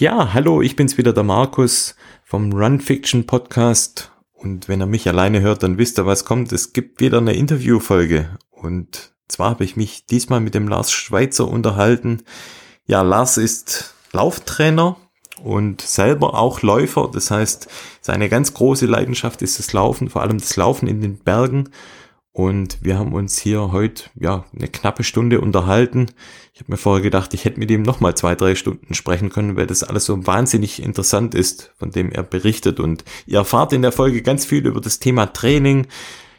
Ja, hallo, ich bin's wieder, der Markus vom Run Fiction Podcast. Und wenn ihr mich alleine hört, dann wisst ihr, was kommt. Es gibt wieder eine Interviewfolge. Und zwar habe ich mich diesmal mit dem Lars Schweitzer unterhalten. Ja, Lars ist Lauftrainer und selber auch Läufer. Das heißt, seine ganz große Leidenschaft ist das Laufen, vor allem das Laufen in den Bergen. Und wir haben uns hier heute ja eine knappe Stunde unterhalten. Ich habe mir vorher gedacht, ich hätte mit ihm nochmal zwei, drei Stunden sprechen können, weil das alles so wahnsinnig interessant ist, von dem er berichtet. Und ihr erfahrt in der Folge ganz viel über das Thema Training,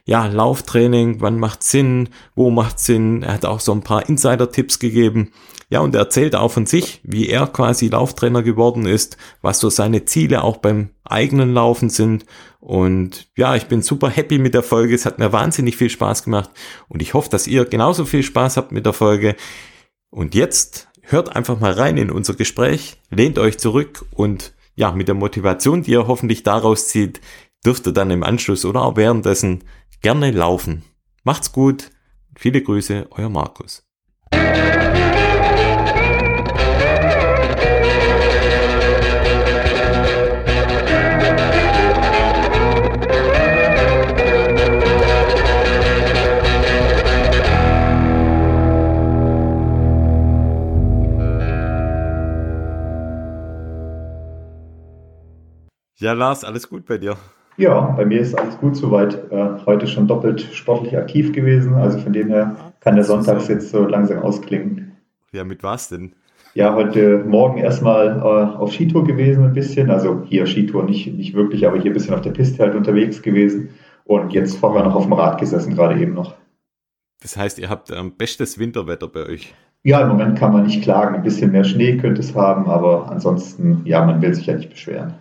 ja, Lauftraining, wann macht Sinn, wo macht Sinn. Er hat auch so ein paar Insider-Tipps gegeben. Ja, und er erzählt auch von sich, wie er quasi Lauftrainer geworden ist, was so seine Ziele auch beim eigenen Laufen sind. Und ja, ich bin super happy mit der Folge. Es hat mir wahnsinnig viel Spaß gemacht und ich hoffe, dass ihr genauso viel Spaß habt mit der Folge. Und jetzt hört einfach mal rein in unser Gespräch, lehnt euch zurück und ja, mit der Motivation, die ihr hoffentlich daraus zieht, dürft ihr dann im Anschluss oder auch währenddessen gerne laufen. Macht's gut. Viele Grüße, euer Markus. Ja, Lars, alles gut bei dir? Ja, bei mir ist alles gut soweit. Äh, heute schon doppelt sportlich aktiv gewesen. Also von dem her kann der Sonntags jetzt so langsam ausklingen. Ja, mit was denn? Ja, heute Morgen erstmal äh, auf Skitour gewesen ein bisschen. Also hier Skitour nicht, nicht wirklich, aber hier ein bisschen auf der Piste halt unterwegs gewesen. Und jetzt vorher noch auf dem Rad gesessen, gerade eben noch. Das heißt, ihr habt ähm, bestes Winterwetter bei euch? Ja, im Moment kann man nicht klagen. Ein bisschen mehr Schnee könnte es haben, aber ansonsten, ja, man will sich ja nicht beschweren.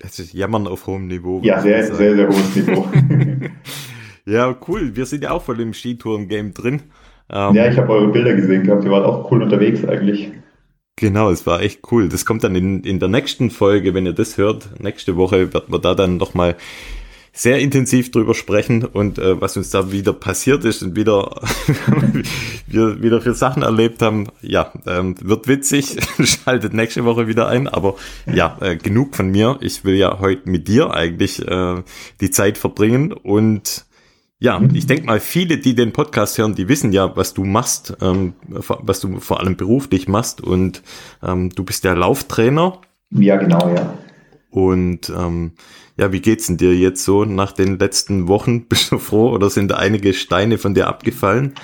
Das ist Jammern auf hohem Niveau. Ja, sehr, sehr, sehr hohes Niveau. ja, cool. Wir sind ja auch voll im Skitouren-Game drin. Ähm, ja, ich habe eure Bilder gesehen gehabt. Ihr wart auch cool unterwegs eigentlich. Genau, es war echt cool. Das kommt dann in, in der nächsten Folge, wenn ihr das hört. Nächste Woche wird man da dann nochmal sehr intensiv drüber sprechen und äh, was uns da wieder passiert ist und wieder wir wieder für Sachen erlebt haben. Ja, ähm, wird witzig. Schaltet nächste Woche wieder ein. Aber ja, äh, genug von mir. Ich will ja heute mit dir eigentlich äh, die Zeit verbringen und ja, ich denke mal, viele, die den Podcast hören, die wissen ja, was du machst, ähm, was du vor allem beruflich machst und ähm, du bist ja Lauftrainer. Ja, genau, ja. Und ähm, ja, wie geht's denn dir jetzt so nach den letzten Wochen? Bist du froh oder sind da einige Steine von dir abgefallen?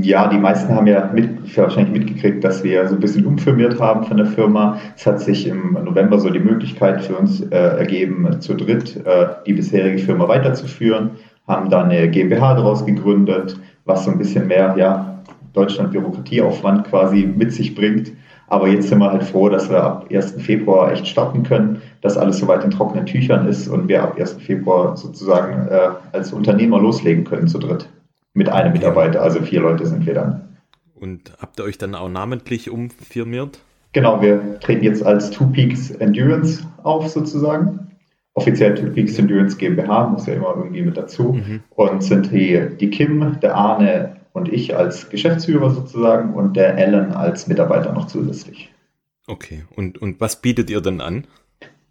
Ja, die meisten haben ja mit, wahrscheinlich mitgekriegt, dass wir so ein bisschen umfirmiert haben von der Firma. Es hat sich im November so die Möglichkeit für uns äh, ergeben, zu dritt äh, die bisherige Firma weiterzuführen, haben dann eine GmbH daraus gegründet, was so ein bisschen mehr ja, Deutschland-Bürokratieaufwand quasi mit sich bringt. Aber jetzt sind wir halt froh, dass wir ab 1. Februar echt starten können, dass alles soweit in trockenen Tüchern ist und wir ab 1. Februar sozusagen äh, als Unternehmer loslegen können zu dritt. Mit einem Mitarbeiter, also vier Leute sind wir dann. Und habt ihr euch dann auch namentlich umfirmiert? Genau, wir treten jetzt als Two Peaks Endurance auf sozusagen. Offiziell Two Peaks Endurance GmbH, muss ja immer irgendwie mit dazu. Mhm. Und sind hier die Kim, der Arne, und ich als Geschäftsführer sozusagen und der Alan als Mitarbeiter noch zusätzlich. Okay, und, und was bietet ihr denn an?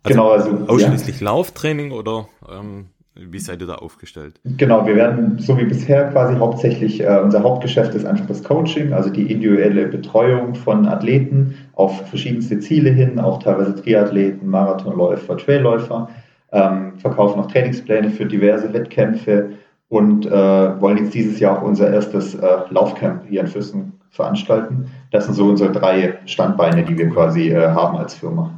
Also genau, also ausschließlich ja. Lauftraining oder ähm, wie seid ihr da aufgestellt? Genau, wir werden so wie bisher quasi hauptsächlich, äh, unser Hauptgeschäft ist einfach das Coaching, also die individuelle Betreuung von Athleten auf verschiedenste Ziele hin, auch teilweise Triathleten, Marathonläufer, Trailläufer, ähm, verkaufen auch Trainingspläne für diverse Wettkämpfe und äh, wollen jetzt dieses Jahr auch unser erstes äh, Laufcamp hier in Füssen veranstalten. Das sind so unsere drei Standbeine, die wir quasi äh, haben als Firma.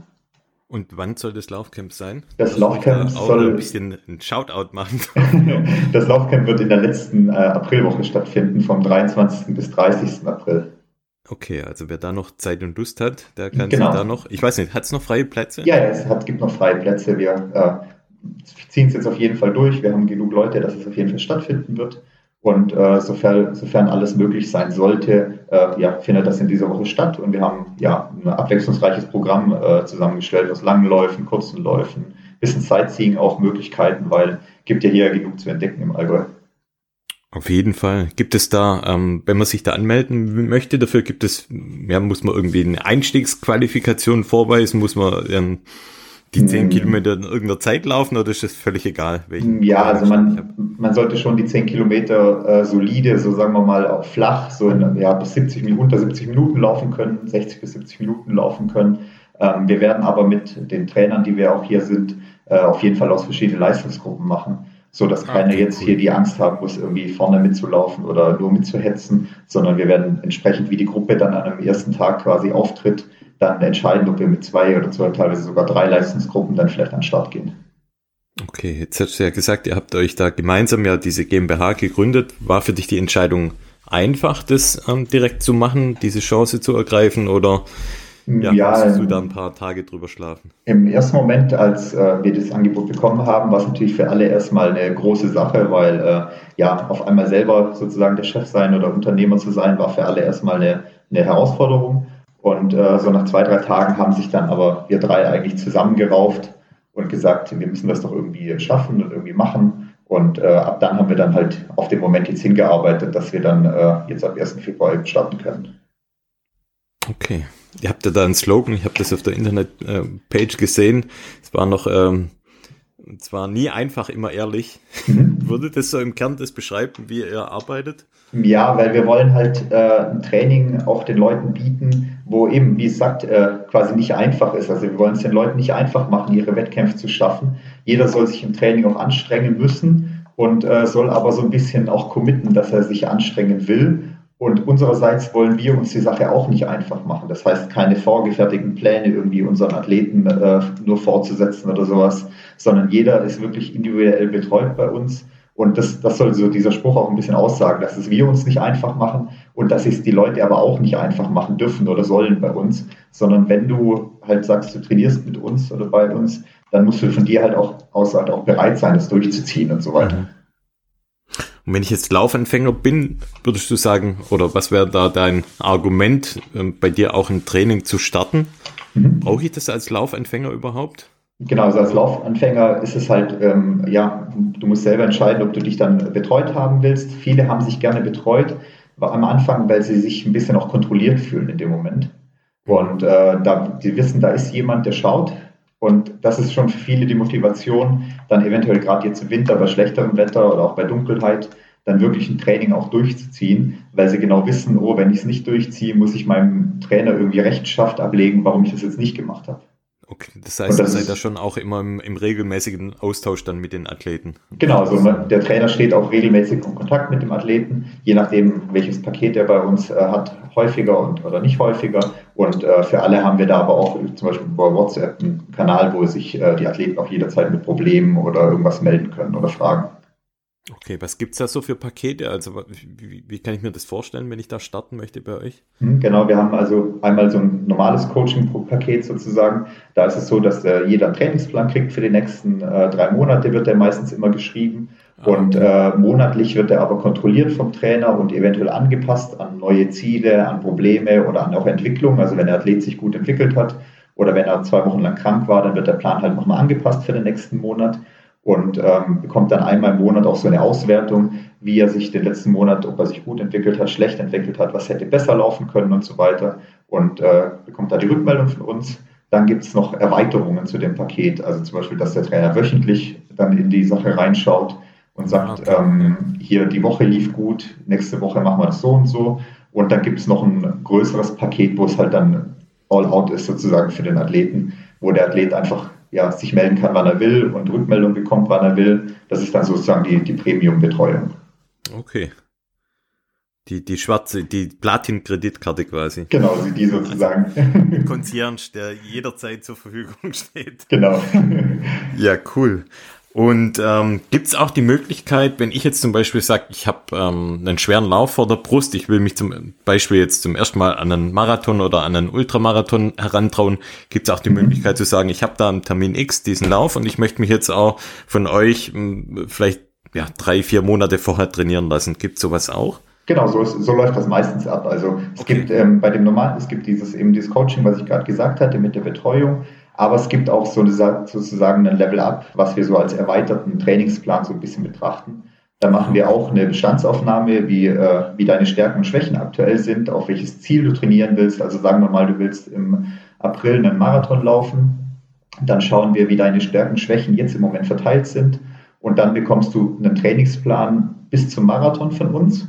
Und wann soll das Laufcamp sein? Das Laufcamp soll ein bisschen ein Shoutout machen. das Laufcamp wird in der letzten äh, Aprilwoche stattfinden, vom 23. bis 30. April. Okay, also wer da noch Zeit und Lust hat, der kann genau. sich da noch. Ich weiß nicht, hat es noch freie Plätze? Ja, es hat, gibt noch freie Plätze. Wir äh, ziehen es jetzt auf jeden Fall durch. Wir haben genug Leute, dass es auf jeden Fall stattfinden wird. Und äh, sofern, sofern alles möglich sein sollte, äh, ja, findet das in dieser Woche statt. Und wir haben ja ein abwechslungsreiches Programm äh, zusammengestellt aus langen Läufen, kurzen Läufen, bisschen Sightseeing auch Möglichkeiten, weil gibt ja hier genug zu entdecken im Allgäu. Auf jeden Fall. Gibt es da, ähm, wenn man sich da anmelden möchte, dafür gibt es, ja, muss man irgendwie eine Einstiegsqualifikation vorweisen, muss man ähm, die zehn hm. Kilometer in irgendeiner Zeit laufen oder ist das völlig egal? ja, also man, man sollte schon die zehn Kilometer äh, solide, so sagen wir mal auch flach, so in, ja, bis 70 Minuten, unter 70 Minuten laufen können, 60 bis 70 Minuten laufen können. Ähm, wir werden aber mit den Trainern, die wir auch hier sind, äh, auf jeden Fall aus verschiedenen Leistungsgruppen machen so dass ah, keiner jetzt hier die Angst haben muss, irgendwie vorne mitzulaufen oder nur mitzuhetzen, sondern wir werden entsprechend, wie die Gruppe dann an einem ersten Tag quasi auftritt, dann entscheiden, ob wir mit zwei oder zwei, teilweise sogar drei Leistungsgruppen dann vielleicht an den Start gehen. Okay, jetzt hast du ja gesagt, ihr habt euch da gemeinsam ja diese GmbH gegründet. War für dich die Entscheidung einfach, das ähm, direkt zu machen, diese Chance zu ergreifen oder ja, ja musstest du da ein paar Tage drüber schlafen? Im ersten Moment, als äh, wir das Angebot bekommen haben, war es natürlich für alle erstmal eine große Sache, weil äh, ja, auf einmal selber sozusagen der Chef sein oder Unternehmer zu sein, war für alle erstmal eine, eine Herausforderung. Und äh, so nach zwei, drei Tagen haben sich dann aber wir drei eigentlich zusammengerauft und gesagt, wir müssen das doch irgendwie schaffen und irgendwie machen. Und äh, ab dann haben wir dann halt auf den Moment jetzt hingearbeitet, dass wir dann äh, jetzt ab 1. Februar eben starten können. Okay. Ihr habt ja da einen Slogan, ich habe das auf der Internetpage gesehen. Es war noch, ähm, zwar nie einfach, immer ehrlich. Würde das so im Kern das beschreiben, wie ihr arbeitet? Ja, weil wir wollen halt äh, ein Training auch den Leuten bieten, wo eben, wie es sagt, äh, quasi nicht einfach ist. Also wir wollen es den Leuten nicht einfach machen, ihre Wettkämpfe zu schaffen. Jeder soll sich im Training auch anstrengen müssen und äh, soll aber so ein bisschen auch committen, dass er sich anstrengen will und unsererseits wollen wir uns die Sache auch nicht einfach machen. Das heißt, keine vorgefertigten Pläne irgendwie unseren Athleten äh, nur fortzusetzen oder sowas, sondern jeder ist wirklich individuell betreut bei uns. Und das, das soll so dieser Spruch auch ein bisschen aussagen, dass es wir uns nicht einfach machen und dass es die Leute aber auch nicht einfach machen dürfen oder sollen bei uns, sondern wenn du halt sagst, du trainierst mit uns oder bei uns, dann musst du von dir halt auch aus halt auch bereit sein, das durchzuziehen und so weiter. Mhm. Und wenn ich jetzt Laufanfänger bin, würdest du sagen, oder was wäre da dein Argument, ähm, bei dir auch ein Training zu starten? Mhm. Brauche ich das als Laufanfänger überhaupt? Genau, also als Laufanfänger ist es halt, ähm, ja, du musst selber entscheiden, ob du dich dann betreut haben willst. Viele haben sich gerne betreut, am Anfang, weil sie sich ein bisschen auch kontrolliert fühlen in dem Moment. Und äh, da, die wissen, da ist jemand, der schaut, und das ist schon für viele die Motivation, dann eventuell gerade jetzt im Winter bei schlechterem Wetter oder auch bei Dunkelheit dann wirklich ein Training auch durchzuziehen, weil sie genau wissen, oh, wenn ich es nicht durchziehe, muss ich meinem Trainer irgendwie Rechenschaft ablegen, warum ich das jetzt nicht gemacht habe. Okay, das heißt, das ihr seid da schon auch immer im, im, regelmäßigen Austausch dann mit den Athleten. Genau, also der Trainer steht auch regelmäßig in Kontakt mit dem Athleten, je nachdem, welches Paket er bei uns äh, hat, häufiger und, oder nicht häufiger. Und äh, für alle haben wir da aber auch zum Beispiel bei WhatsApp einen Kanal, wo sich äh, die Athleten auch jederzeit mit Problemen oder irgendwas melden können oder fragen. Okay, was gibt's da so für Pakete? Also wie, wie, kann ich mir das vorstellen, wenn ich da starten möchte bei euch? Hm, genau, wir haben also einmal so ein normales Coaching-Paket sozusagen. Da ist es so, dass äh, jeder einen Trainingsplan kriegt für die nächsten äh, drei Monate, wird der meistens immer geschrieben. Ah, und äh, monatlich wird er aber kontrolliert vom Trainer und eventuell angepasst an neue Ziele, an Probleme oder an auch Entwicklung. Also wenn der Athlet sich gut entwickelt hat oder wenn er zwei Wochen lang krank war, dann wird der Plan halt nochmal angepasst für den nächsten Monat und ähm, bekommt dann einmal im Monat auch so eine Auswertung, wie er sich den letzten Monat, ob er sich gut entwickelt hat, schlecht entwickelt hat, was hätte besser laufen können und so weiter und äh, bekommt da die Rückmeldung von uns. Dann gibt es noch Erweiterungen zu dem Paket, also zum Beispiel, dass der Trainer wöchentlich dann in die Sache reinschaut und sagt, okay. ähm, hier die Woche lief gut, nächste Woche machen wir das so und so. Und dann gibt es noch ein größeres Paket, wo es halt dann all out ist sozusagen für den Athleten, wo der Athlet einfach ja, sich melden kann, wann er will und Rückmeldung bekommt, wann er will. Das ist dann sozusagen die, die Premium-Betreuung. Okay. Die, die schwarze, die Platin-Kreditkarte quasi. Genau, die sozusagen. Also, Concierge, der jederzeit zur Verfügung steht. Genau. ja, cool. Und ähm, gibt es auch die Möglichkeit, wenn ich jetzt zum Beispiel sage, ich habe ähm, einen schweren Lauf vor der Brust, ich will mich zum Beispiel jetzt zum ersten Mal an einen Marathon oder an einen Ultramarathon herantrauen, gibt es auch die mhm. Möglichkeit zu sagen, ich habe da einen Termin X, diesen Lauf und ich möchte mich jetzt auch von euch ähm, vielleicht ja, drei, vier Monate vorher trainieren lassen. Gibt sowas auch? Genau, so, so läuft das meistens ab. Also es okay. gibt ähm, bei dem normalen, es gibt dieses eben dieses Coaching, was ich gerade gesagt hatte, mit der Betreuung. Aber es gibt auch sozusagen ein Level-Up, was wir so als erweiterten Trainingsplan so ein bisschen betrachten. Da machen wir auch eine Bestandsaufnahme, wie, äh, wie deine Stärken und Schwächen aktuell sind, auf welches Ziel du trainieren willst. Also sagen wir mal, du willst im April einen Marathon laufen. Dann schauen wir, wie deine Stärken und Schwächen jetzt im Moment verteilt sind. Und dann bekommst du einen Trainingsplan bis zum Marathon von uns,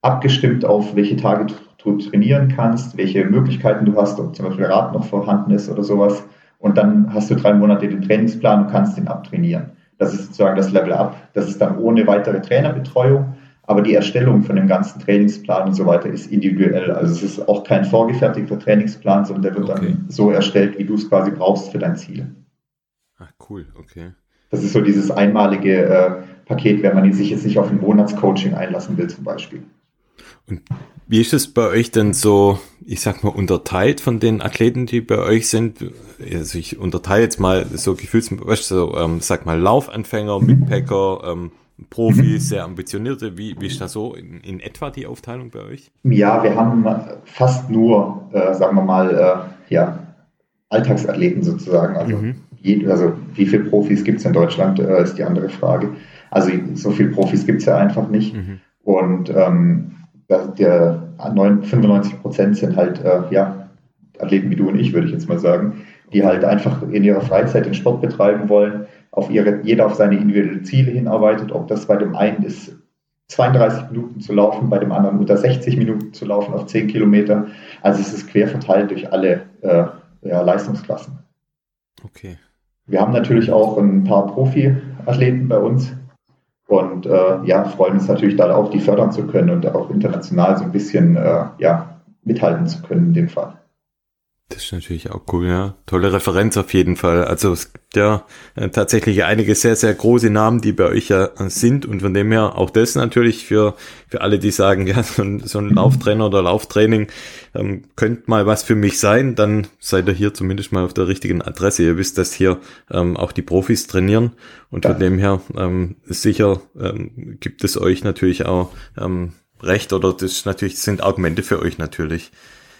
abgestimmt auf welche Tage du trainieren kannst, welche Möglichkeiten du hast, ob zum Beispiel Rad noch vorhanden ist oder sowas. Und dann hast du drei Monate den Trainingsplan und kannst den abtrainieren. Das ist sozusagen das Level Up. Das ist dann ohne weitere Trainerbetreuung. Aber die Erstellung von dem ganzen Trainingsplan und so weiter ist individuell. Also es ist auch kein vorgefertigter Trainingsplan, sondern der wird okay. dann so erstellt, wie du es quasi brauchst für dein Ziel. Ach, cool, okay. Das ist so dieses einmalige äh, Paket, wenn man sich jetzt nicht auf ein Monatscoaching einlassen will, zum Beispiel. Und wie ist es bei euch denn so, ich sag mal, unterteilt von den Athleten, die bei euch sind? Also ich unterteile jetzt mal so gefühls, so, ähm, sag mal, Laufanfänger, Mitpacker, ähm, Profis, sehr ambitionierte. Wie, wie ist da so in, in, etwa die Aufteilung bei euch? Ja, wir haben fast nur, äh, sagen wir mal, äh, ja, Alltagsathleten sozusagen. Also, mhm. je, also wie viele Profis gibt es in Deutschland, äh, ist die andere Frage. Also so viele Profis gibt es ja einfach nicht. Mhm. Und ähm, der 95 Prozent sind halt äh, ja, Athleten wie du und ich, würde ich jetzt mal sagen, die halt einfach in ihrer Freizeit den Sport betreiben wollen, auf ihre, jeder auf seine individuellen Ziele hinarbeitet, ob das bei dem einen ist, 32 Minuten zu laufen, bei dem anderen unter 60 Minuten zu laufen auf 10 Kilometer. Also es ist quer verteilt durch alle äh, ja, Leistungsklassen. Okay. Wir haben natürlich auch ein paar Profi-Athleten bei uns, und äh, ja, freuen uns natürlich da auch, die fördern zu können und auch international so ein bisschen äh, ja, mithalten zu können in dem Fall. Das ist natürlich auch cool, ja. Tolle Referenz auf jeden Fall. Also es gibt ja äh, tatsächlich einige sehr, sehr große Namen, die bei euch ja sind und von dem her auch das natürlich für, für alle, die sagen, ja, so ein, so ein Lauftrainer oder Lauftraining ähm, könnte mal was für mich sein, dann seid ihr hier zumindest mal auf der richtigen Adresse. Ihr wisst, dass hier ähm, auch die Profis trainieren und ja. von dem her ähm, sicher ähm, gibt es euch natürlich auch ähm, recht oder das natürlich sind Argumente für euch natürlich.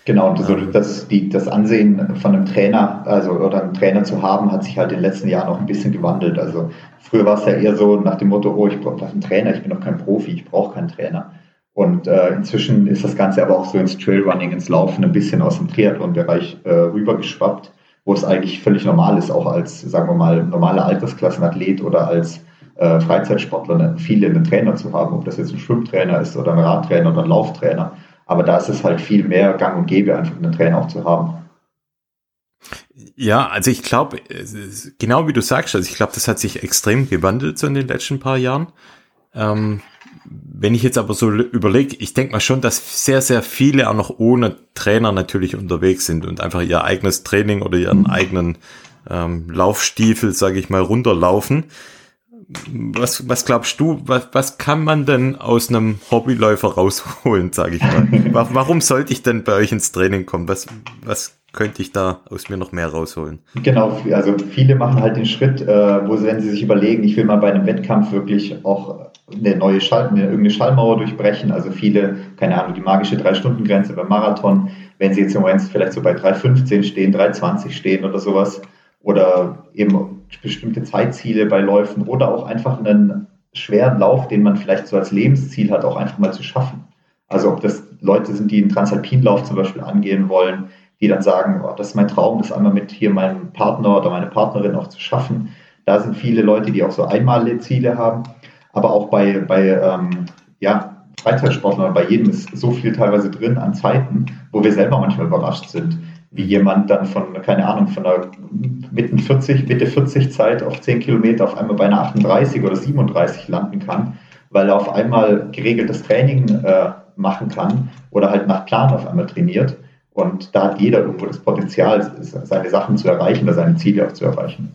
Genau, und so das, die, das Ansehen von einem Trainer, also oder einen Trainer zu haben, hat sich halt in den letzten Jahren auch ein bisschen gewandelt. Also früher war es ja eher so nach dem Motto, oh, ich brauche einen Trainer, ich bin doch kein Profi, ich brauche keinen Trainer. Und äh, inzwischen ist das Ganze aber auch so ins Trailrunning, ins Laufen ein bisschen aus dem Triathlon-Bereich äh, rübergeschwappt, wo es eigentlich völlig normal ist, auch als, sagen wir mal, normaler Altersklassenathlet oder als äh, Freizeitsportler ne, viele einen Trainer zu haben, ob das jetzt ein Schwimmtrainer ist oder ein Radtrainer oder ein Lauftrainer aber da ist es halt viel mehr gang und gäbe, einfach einen Trainer auch zu haben. Ja, also ich glaube, genau wie du sagst, also ich glaube, das hat sich extrem gewandelt so in den letzten paar Jahren. Ähm, wenn ich jetzt aber so überlege, ich denke mal schon, dass sehr, sehr viele auch noch ohne Trainer natürlich unterwegs sind und einfach ihr eigenes Training oder ihren mhm. eigenen ähm, Laufstiefel, sage ich mal, runterlaufen was, was glaubst du, was, was kann man denn aus einem Hobbyläufer rausholen, sage ich mal? Warum sollte ich denn bei euch ins Training kommen? Was, was könnte ich da aus mir noch mehr rausholen? Genau, also viele machen halt den Schritt, äh, wo sie, wenn sie sich überlegen, ich will mal bei einem Wettkampf wirklich auch eine neue Schall, eine, irgendeine Schallmauer durchbrechen. Also viele, keine Ahnung, die magische Drei-Stunden-Grenze beim Marathon, wenn sie jetzt im Moment vielleicht so bei 3,15 stehen, 3,20 stehen oder sowas, oder eben bestimmte Zeitziele bei Läufen oder auch einfach einen schweren Lauf, den man vielleicht so als Lebensziel hat, auch einfach mal zu schaffen. Also ob das Leute sind, die einen Transalpinlauf zum Beispiel angehen wollen, die dann sagen, oh, das ist mein Traum, das einmal mit hier meinem Partner oder meine Partnerin auch zu schaffen. Da sind viele Leute, die auch so einmalige Ziele haben. Aber auch bei, bei ähm, ja, Freizeitsportlern, bei jedem ist so viel teilweise drin an Zeiten, wo wir selber manchmal überrascht sind wie jemand dann von, keine Ahnung, von einer Mitte 40, Mitte 40 Zeit auf 10 Kilometer auf einmal bei einer 38 oder 37 landen kann, weil er auf einmal geregeltes Training äh, machen kann oder halt nach Plan auf einmal trainiert. Und da hat jeder irgendwo das Potenzial, seine Sachen zu erreichen oder seine Ziele auch zu erreichen.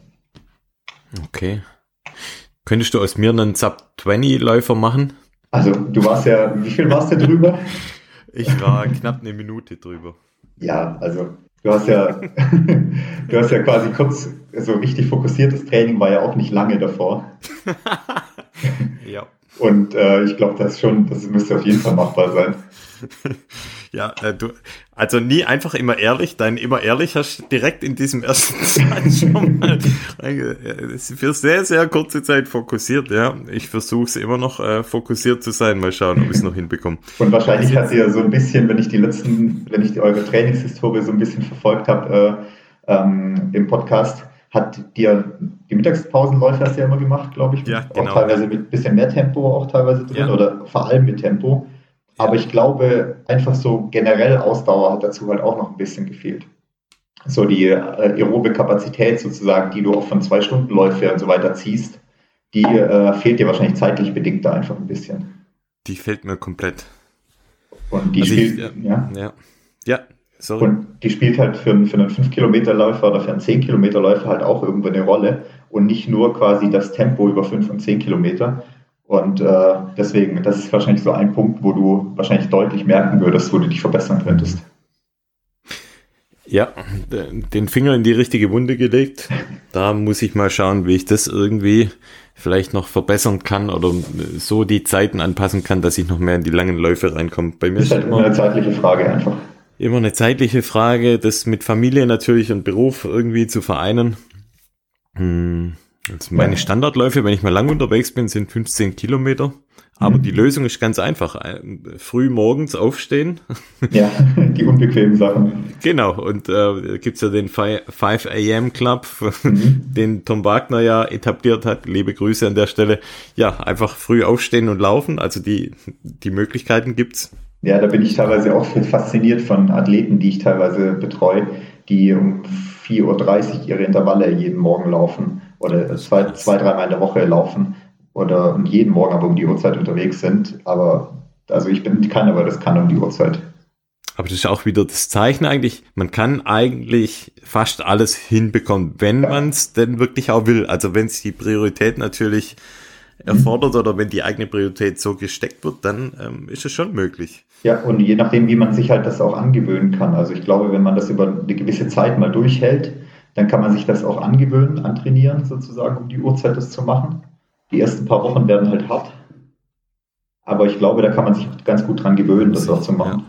Okay. Könntest du aus mir einen Sub-20-Läufer machen? Also, du warst ja, wie viel warst du drüber? Ich war knapp eine Minute drüber. Ja, also Du hast ja, du hast ja quasi kurz, so richtig fokussiertes Training war ja auch nicht lange davor. ja. Und äh, ich glaube, das schon, das müsste auf jeden Fall machbar sein. Ja, äh, du, Also nie einfach immer ehrlich, dein immer ehrlich hast direkt in diesem ersten Satz schon mal für sehr, sehr kurze Zeit fokussiert, ja. Ich versuche es immer noch äh, fokussiert zu sein, mal schauen, ob ich es noch hinbekomme. Und wahrscheinlich hat ihr so ein bisschen, wenn ich die letzten, wenn ich die, eure Trainingshistorie so ein bisschen verfolgt habe äh, ähm, im Podcast, hat dir die Mittagspausenläufe hast du ja immer gemacht, glaube ich. Ja, genau. Auch teilweise mit ein bisschen mehr Tempo auch teilweise drin ja. oder vor allem mit Tempo. Aber ich glaube, einfach so generell Ausdauer hat dazu halt auch noch ein bisschen gefehlt. So die äh, aerobe Kapazität sozusagen, die du auch von zwei Stunden Läufe und so weiter ziehst, die äh, fehlt dir wahrscheinlich zeitlich bedingt da einfach ein bisschen. Die fehlt mir komplett. Und die also spielt, ich, ja, ja. Ja, sorry. Und die spielt halt für, für einen 5-Kilometer-Läufer oder für einen 10-Kilometer-Läufer halt auch irgendwo eine Rolle und nicht nur quasi das Tempo über 5 und 10 Kilometer, und äh, deswegen, das ist wahrscheinlich so ein Punkt, wo du wahrscheinlich deutlich merken würdest, wo du dich verbessern könntest. Ja, den Finger in die richtige Wunde gelegt. Da muss ich mal schauen, wie ich das irgendwie vielleicht noch verbessern kann oder so die Zeiten anpassen kann, dass ich noch mehr in die langen Läufe reinkomme. Bei mir ist halt immer eine zeitliche Frage einfach. Immer eine zeitliche Frage, das mit Familie natürlich und Beruf irgendwie zu vereinen. Hm, also meine Standardläufe, wenn ich mal lang unterwegs bin, sind 15 Kilometer. Aber mhm. die Lösung ist ganz einfach. Früh morgens aufstehen. Ja, die unbequemen Sachen. Genau, und äh, gibt ja den 5 AM Club, mhm. den Tom Wagner ja etabliert hat. Liebe Grüße an der Stelle. Ja, einfach früh aufstehen und laufen. Also die, die Möglichkeiten gibt's. Ja, da bin ich teilweise auch fasziniert von Athleten, die ich teilweise betreue, die um 4.30 Uhr ihre Intervalle jeden Morgen laufen oder zwei, zwei dreimal in der Woche laufen oder jeden Morgen aber um die Uhrzeit unterwegs sind. Aber also ich bin keiner, aber das kann um die Uhrzeit. Aber das ist auch wieder das Zeichen eigentlich, man kann eigentlich fast alles hinbekommen, wenn ja. man es denn wirklich auch will. Also wenn es die Priorität natürlich erfordert oder wenn die eigene Priorität so gesteckt wird, dann ähm, ist es schon möglich. Ja, und je nachdem, wie man sich halt das auch angewöhnen kann. Also ich glaube, wenn man das über eine gewisse Zeit mal durchhält, dann kann man sich das auch angewöhnen, antrainieren, sozusagen, um die Uhrzeit das zu machen. Die ersten paar Wochen werden halt hart. Aber ich glaube, da kann man sich ganz gut dran gewöhnen, das auch zu machen.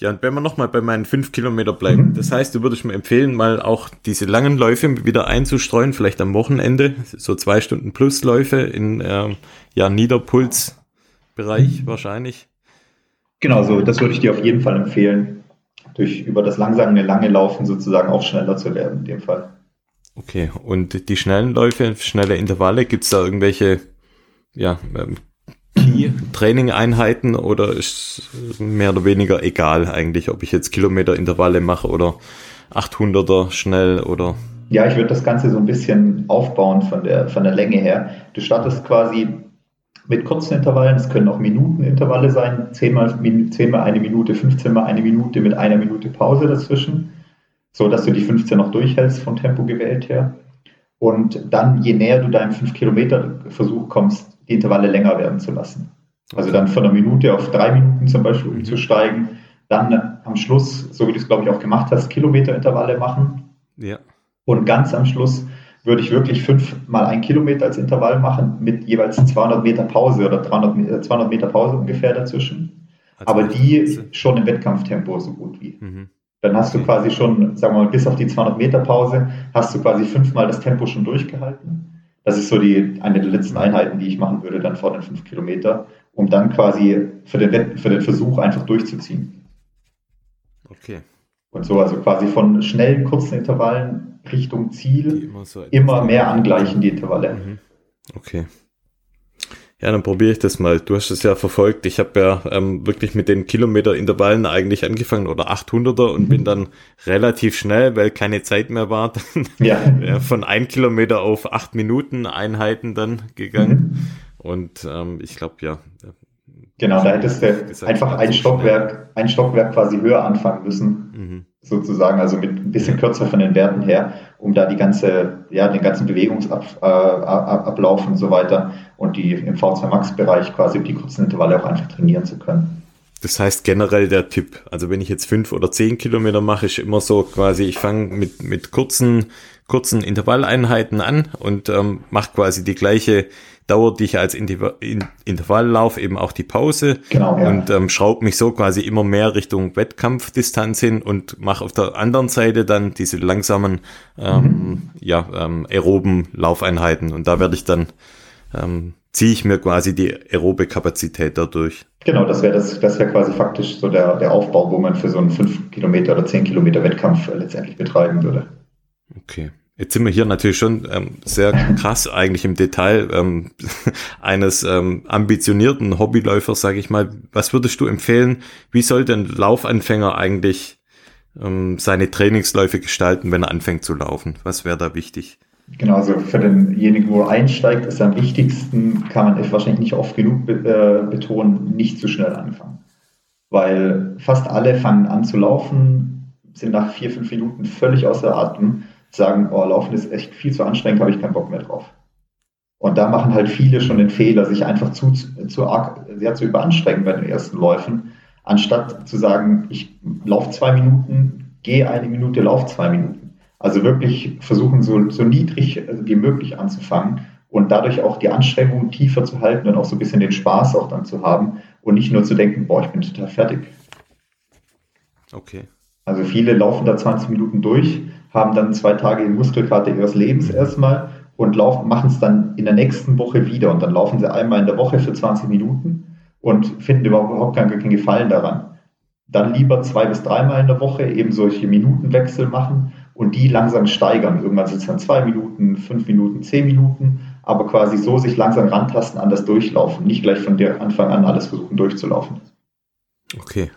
Ja. und wenn wir nochmal bei meinen fünf Kilometer bleiben, mhm. das heißt, du würdest mir empfehlen, mal auch diese langen Läufe wieder einzustreuen, vielleicht am Wochenende, so zwei Stunden plus Läufe in äh, ja, Niederpulsbereich mhm. wahrscheinlich. Genau, so, das würde ich dir auf jeden Fall empfehlen durch über das langsame lange Laufen sozusagen auch schneller zu werden in dem Fall. Okay, und die schnellen Läufe, schnelle Intervalle, gibt es da irgendwelche ja, ähm, Key-Training-Einheiten oder ist mehr oder weniger egal eigentlich, ob ich jetzt Kilometer-Intervalle mache oder 800er schnell oder? Ja, ich würde das Ganze so ein bisschen aufbauen von der, von der Länge her. Du startest quasi mit kurzen Intervallen. Es können auch Minutenintervalle sein, 10 mal, 10 mal eine Minute, 15 mal eine Minute mit einer Minute Pause dazwischen, so dass du die 15 noch durchhältst vom Tempo gewählt her. Und dann, je näher du deinem 5-Kilometer-Versuch kommst, die Intervalle länger werden zu lassen. Also dann von einer Minute auf drei Minuten zum Beispiel umzusteigen. Dann am Schluss, so wie du es glaube ich auch gemacht hast, Kilometerintervalle machen. Ja. Und ganz am Schluss würde ich wirklich fünf mal ein Kilometer als Intervall machen mit jeweils 200 Meter Pause oder 300, 200 äh, Meter Pause ungefähr dazwischen. Also Aber die schon im Wettkampftempo so gut wie. Mhm. Dann hast du quasi schon, sagen wir mal, bis auf die 200 Meter Pause, hast du quasi fünfmal das Tempo schon durchgehalten. Das ist so die, eine der letzten Einheiten, die ich machen würde, dann vor den fünf Kilometer, um dann quasi für den, für den Versuch einfach durchzuziehen. Okay. Und so, also quasi von schnellen, kurzen Intervallen Richtung Ziel immer, so immer mehr angleichen, die Intervalle. Mhm. Okay. Ja, dann probiere ich das mal. Du hast es ja verfolgt. Ich habe ja ähm, wirklich mit den Kilometer-Intervallen eigentlich angefangen oder 800er und mhm. bin dann relativ schnell, weil keine Zeit mehr war, ja. von ein Kilometer auf acht Minuten Einheiten dann gegangen. Mhm. Und ähm, ich glaube, ja. Genau, da hättest du einfach ein Stockwerk, ein Stockwerk quasi höher anfangen müssen. Mhm sozusagen, also mit ein bisschen kürzer von den Werten her, um da die ganze, ja, den ganzen Bewegungsablauf äh, und so weiter und die im V2 Max Bereich quasi die kurzen Intervalle auch einfach trainieren zu können. Das heißt generell der Tipp, also wenn ich jetzt fünf oder zehn Kilometer mache, ist immer so quasi, ich fange mit, mit kurzen, kurzen Intervalleinheiten an und ähm, mache quasi die gleiche Dauer, die ich als Intervalllauf eben auch die Pause genau, ja. und ähm, schraube mich so quasi immer mehr Richtung Wettkampfdistanz hin und mache auf der anderen Seite dann diese langsamen ähm, mhm. ja, ähm, aeroben Laufeinheiten und da werde ich dann ähm, ziehe ich mir quasi die aerobe Kapazität dadurch. Genau, das wäre das, das wäre quasi faktisch so der, der Aufbau, wo man für so einen 5 Kilometer oder 10 Kilometer Wettkampf letztendlich betreiben würde. Okay. Jetzt sind wir hier natürlich schon ähm, sehr krass eigentlich im Detail ähm, eines ähm, ambitionierten Hobbyläufers, sage ich mal. Was würdest du empfehlen? Wie sollte ein Laufanfänger eigentlich ähm, seine Trainingsläufe gestalten, wenn er anfängt zu laufen? Was wäre da wichtig? Genau, also für denjenigen, wo er einsteigt, ist am wichtigsten, kann man wahrscheinlich nicht oft genug äh, betonen, nicht zu schnell anfangen. Weil fast alle fangen an zu laufen, sind nach vier, fünf Minuten völlig außer Atem, sagen, oh, Laufen ist echt viel zu anstrengend, habe ich keinen Bock mehr drauf. Und da machen halt viele schon den Fehler, sich einfach zu, zu arg ja, zu überanstrengen bei den ersten Läufen, anstatt zu sagen, ich laufe zwei Minuten, gehe eine Minute, laufe zwei Minuten also wirklich versuchen, so, so niedrig wie möglich anzufangen und dadurch auch die Anstrengung tiefer zu halten und auch so ein bisschen den Spaß auch dann zu haben und nicht nur zu denken, boah, ich bin total fertig. Okay. Also viele laufen da 20 Minuten durch, haben dann zwei Tage die Muskelkarte ihres Lebens erstmal und machen es dann in der nächsten Woche wieder und dann laufen sie einmal in der Woche für 20 Minuten und finden überhaupt keinen Gefallen daran. Dann lieber zwei bis dreimal in der Woche eben solche Minutenwechsel machen und die langsam steigern. Irgendwann sind es dann zwei Minuten, fünf Minuten, zehn Minuten, aber quasi so sich langsam rantasten an das Durchlaufen, nicht gleich von der Anfang an alles versuchen durchzulaufen. Okay.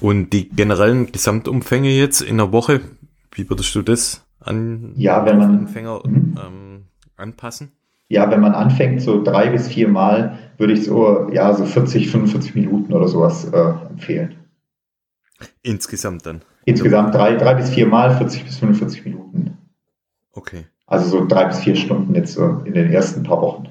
Und die generellen Gesamtumfänge jetzt in der Woche, wie würdest du das an ja, wenn man, Anfänger mhm. ähm, anpassen? Ja, wenn man anfängt, so drei bis vier Mal, würde ich so, ja, so 40, 45 Minuten oder sowas äh, empfehlen. Insgesamt dann? Insgesamt drei, drei bis vier Mal 40 bis 45 Minuten. Okay. Also so drei bis vier Stunden jetzt so in den ersten paar Wochen.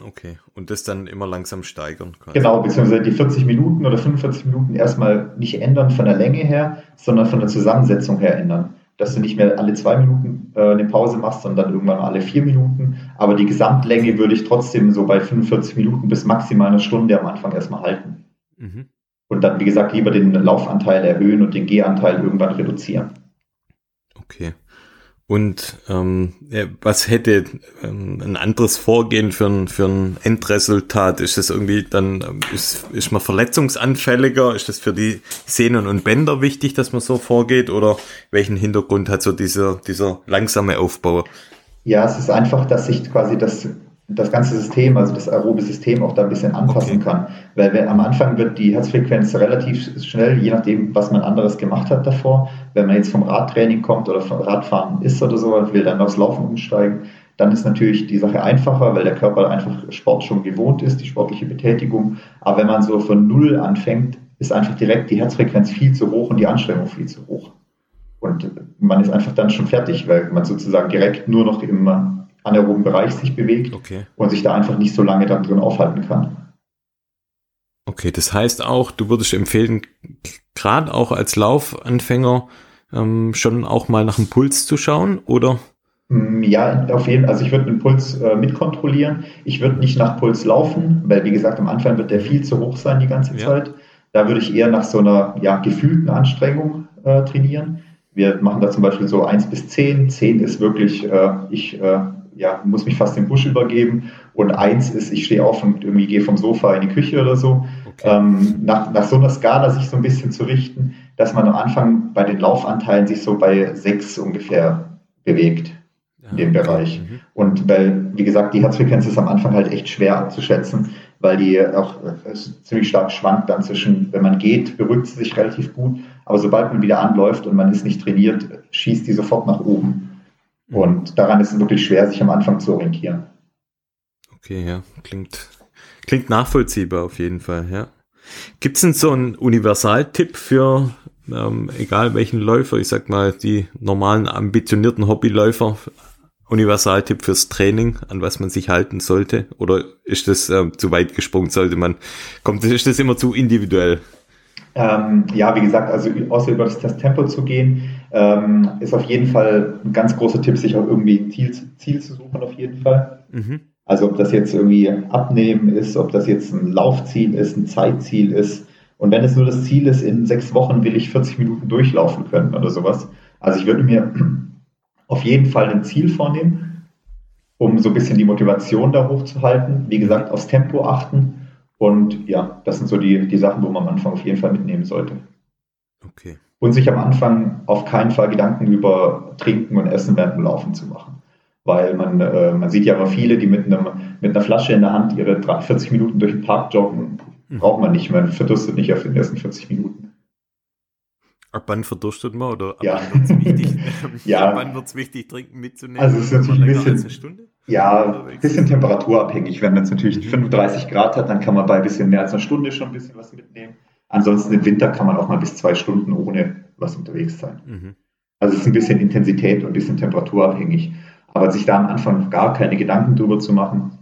Okay, und das dann immer langsam steigern. Quasi. Genau, beziehungsweise die 40 Minuten oder 45 Minuten erstmal nicht ändern von der Länge her, sondern von der Zusammensetzung her ändern. Dass du nicht mehr alle zwei Minuten äh, eine Pause machst, sondern irgendwann alle vier Minuten. Aber die Gesamtlänge würde ich trotzdem so bei 45 Minuten bis maximal eine Stunde am Anfang erstmal halten. Mhm und dann, wie gesagt, lieber den Laufanteil erhöhen und den G-Anteil irgendwann reduzieren. Okay. Und ähm, was hätte ähm, ein anderes Vorgehen für ein, für ein Endresultat? Ist das irgendwie dann, ähm, ist, ist man verletzungsanfälliger? Ist das für die Sehnen und Bänder wichtig, dass man so vorgeht? Oder welchen Hintergrund hat so dieser, dieser langsame Aufbau? Ja, es ist einfach, dass sich quasi das das ganze System, also das aerobe System auch da ein bisschen anpassen okay. kann. Weil wenn, am Anfang wird die Herzfrequenz relativ schnell, je nachdem, was man anderes gemacht hat davor. Wenn man jetzt vom Radtraining kommt oder vom Radfahren ist oder so, will dann aufs Laufen umsteigen, dann ist natürlich die Sache einfacher, weil der Körper einfach Sport schon gewohnt ist, die sportliche Betätigung. Aber wenn man so von Null anfängt, ist einfach direkt die Herzfrequenz viel zu hoch und die Anstrengung viel zu hoch. Und man ist einfach dann schon fertig, weil man sozusagen direkt nur noch im anaeroben Bereich sich bewegt okay. und sich da einfach nicht so lange dann drin aufhalten kann. Okay, das heißt auch, du würdest empfehlen, gerade auch als Laufanfänger ähm, schon auch mal nach dem Puls zu schauen, oder? Mm, ja, auf jeden Fall. Also ich würde den Puls äh, mitkontrollieren. Ich würde nicht nach Puls laufen, weil wie gesagt, am Anfang wird der viel zu hoch sein die ganze ja. Zeit. Da würde ich eher nach so einer ja, gefühlten Anstrengung äh, trainieren. Wir machen da zum Beispiel so 1 bis 10. 10 ist wirklich, äh, ich äh, ja, muss mich fast den Busch übergeben. Und eins ist, ich stehe auf und irgendwie gehe vom Sofa in die Küche oder so. Okay. Ähm, nach, nach so einer Skala sich so ein bisschen zu richten, dass man am Anfang bei den Laufanteilen sich so bei sechs ungefähr bewegt in dem. Bereich. Mhm. Und weil, wie gesagt, die Herzfrequenz ist am Anfang halt echt schwer abzuschätzen, weil die auch äh, ziemlich stark schwankt dann zwischen, wenn man geht, beruhigt sie sich relativ gut, aber sobald man wieder anläuft und man ist nicht trainiert, schießt die sofort nach oben. Und daran ist es wirklich schwer, sich am Anfang zu orientieren. Okay, ja, klingt, klingt nachvollziehbar auf jeden Fall, ja. Gibt es denn so einen Universaltipp für, ähm, egal welchen Läufer, ich sag mal, die normalen ambitionierten Hobbyläufer, Universaltipp fürs Training, an was man sich halten sollte? Oder ist das äh, zu weit gesprungen? Sollte man, kommt, ist das immer zu individuell? Ähm, ja, wie gesagt, also außer über das, das Tempo zu gehen, ähm, ist auf jeden Fall ein ganz großer Tipp, sich auch irgendwie ein Ziel, Ziel zu suchen, auf jeden Fall. Mhm. Also ob das jetzt irgendwie Abnehmen ist, ob das jetzt ein Laufziel ist, ein Zeitziel ist. Und wenn es nur das Ziel ist, in sechs Wochen will ich 40 Minuten durchlaufen können oder sowas. Also ich würde mir auf jeden Fall ein Ziel vornehmen, um so ein bisschen die Motivation da hochzuhalten. Wie gesagt, aufs Tempo achten. Und ja, das sind so die, die Sachen, wo man am Anfang auf jeden Fall mitnehmen sollte. Okay. Und sich am Anfang auf keinen Fall Gedanken über Trinken und Essen während dem Laufen zu machen weil man, äh, man sieht ja immer viele, die mit, einem, mit einer Flasche in der Hand ihre 40 Minuten durch den Park joggen. Mhm. Braucht man nicht, man verdurstet nicht auf den ersten 40 Minuten. Ab wann verdurstet man oder ab ja. wann wird es wichtig, ja. wichtig, Trinken mitzunehmen? Also es ist natürlich ein bisschen, eine Stunde? Ja, ein bisschen temperaturabhängig. Wenn man jetzt natürlich 35 Grad hat, dann kann man bei ein bisschen mehr als einer Stunde schon ein bisschen was mitnehmen. Ansonsten im Winter kann man auch mal bis zwei Stunden ohne was unterwegs sein. Mhm. Also es ist ein bisschen Intensität und ein bisschen temperaturabhängig. Aber sich da am Anfang gar keine Gedanken drüber zu machen,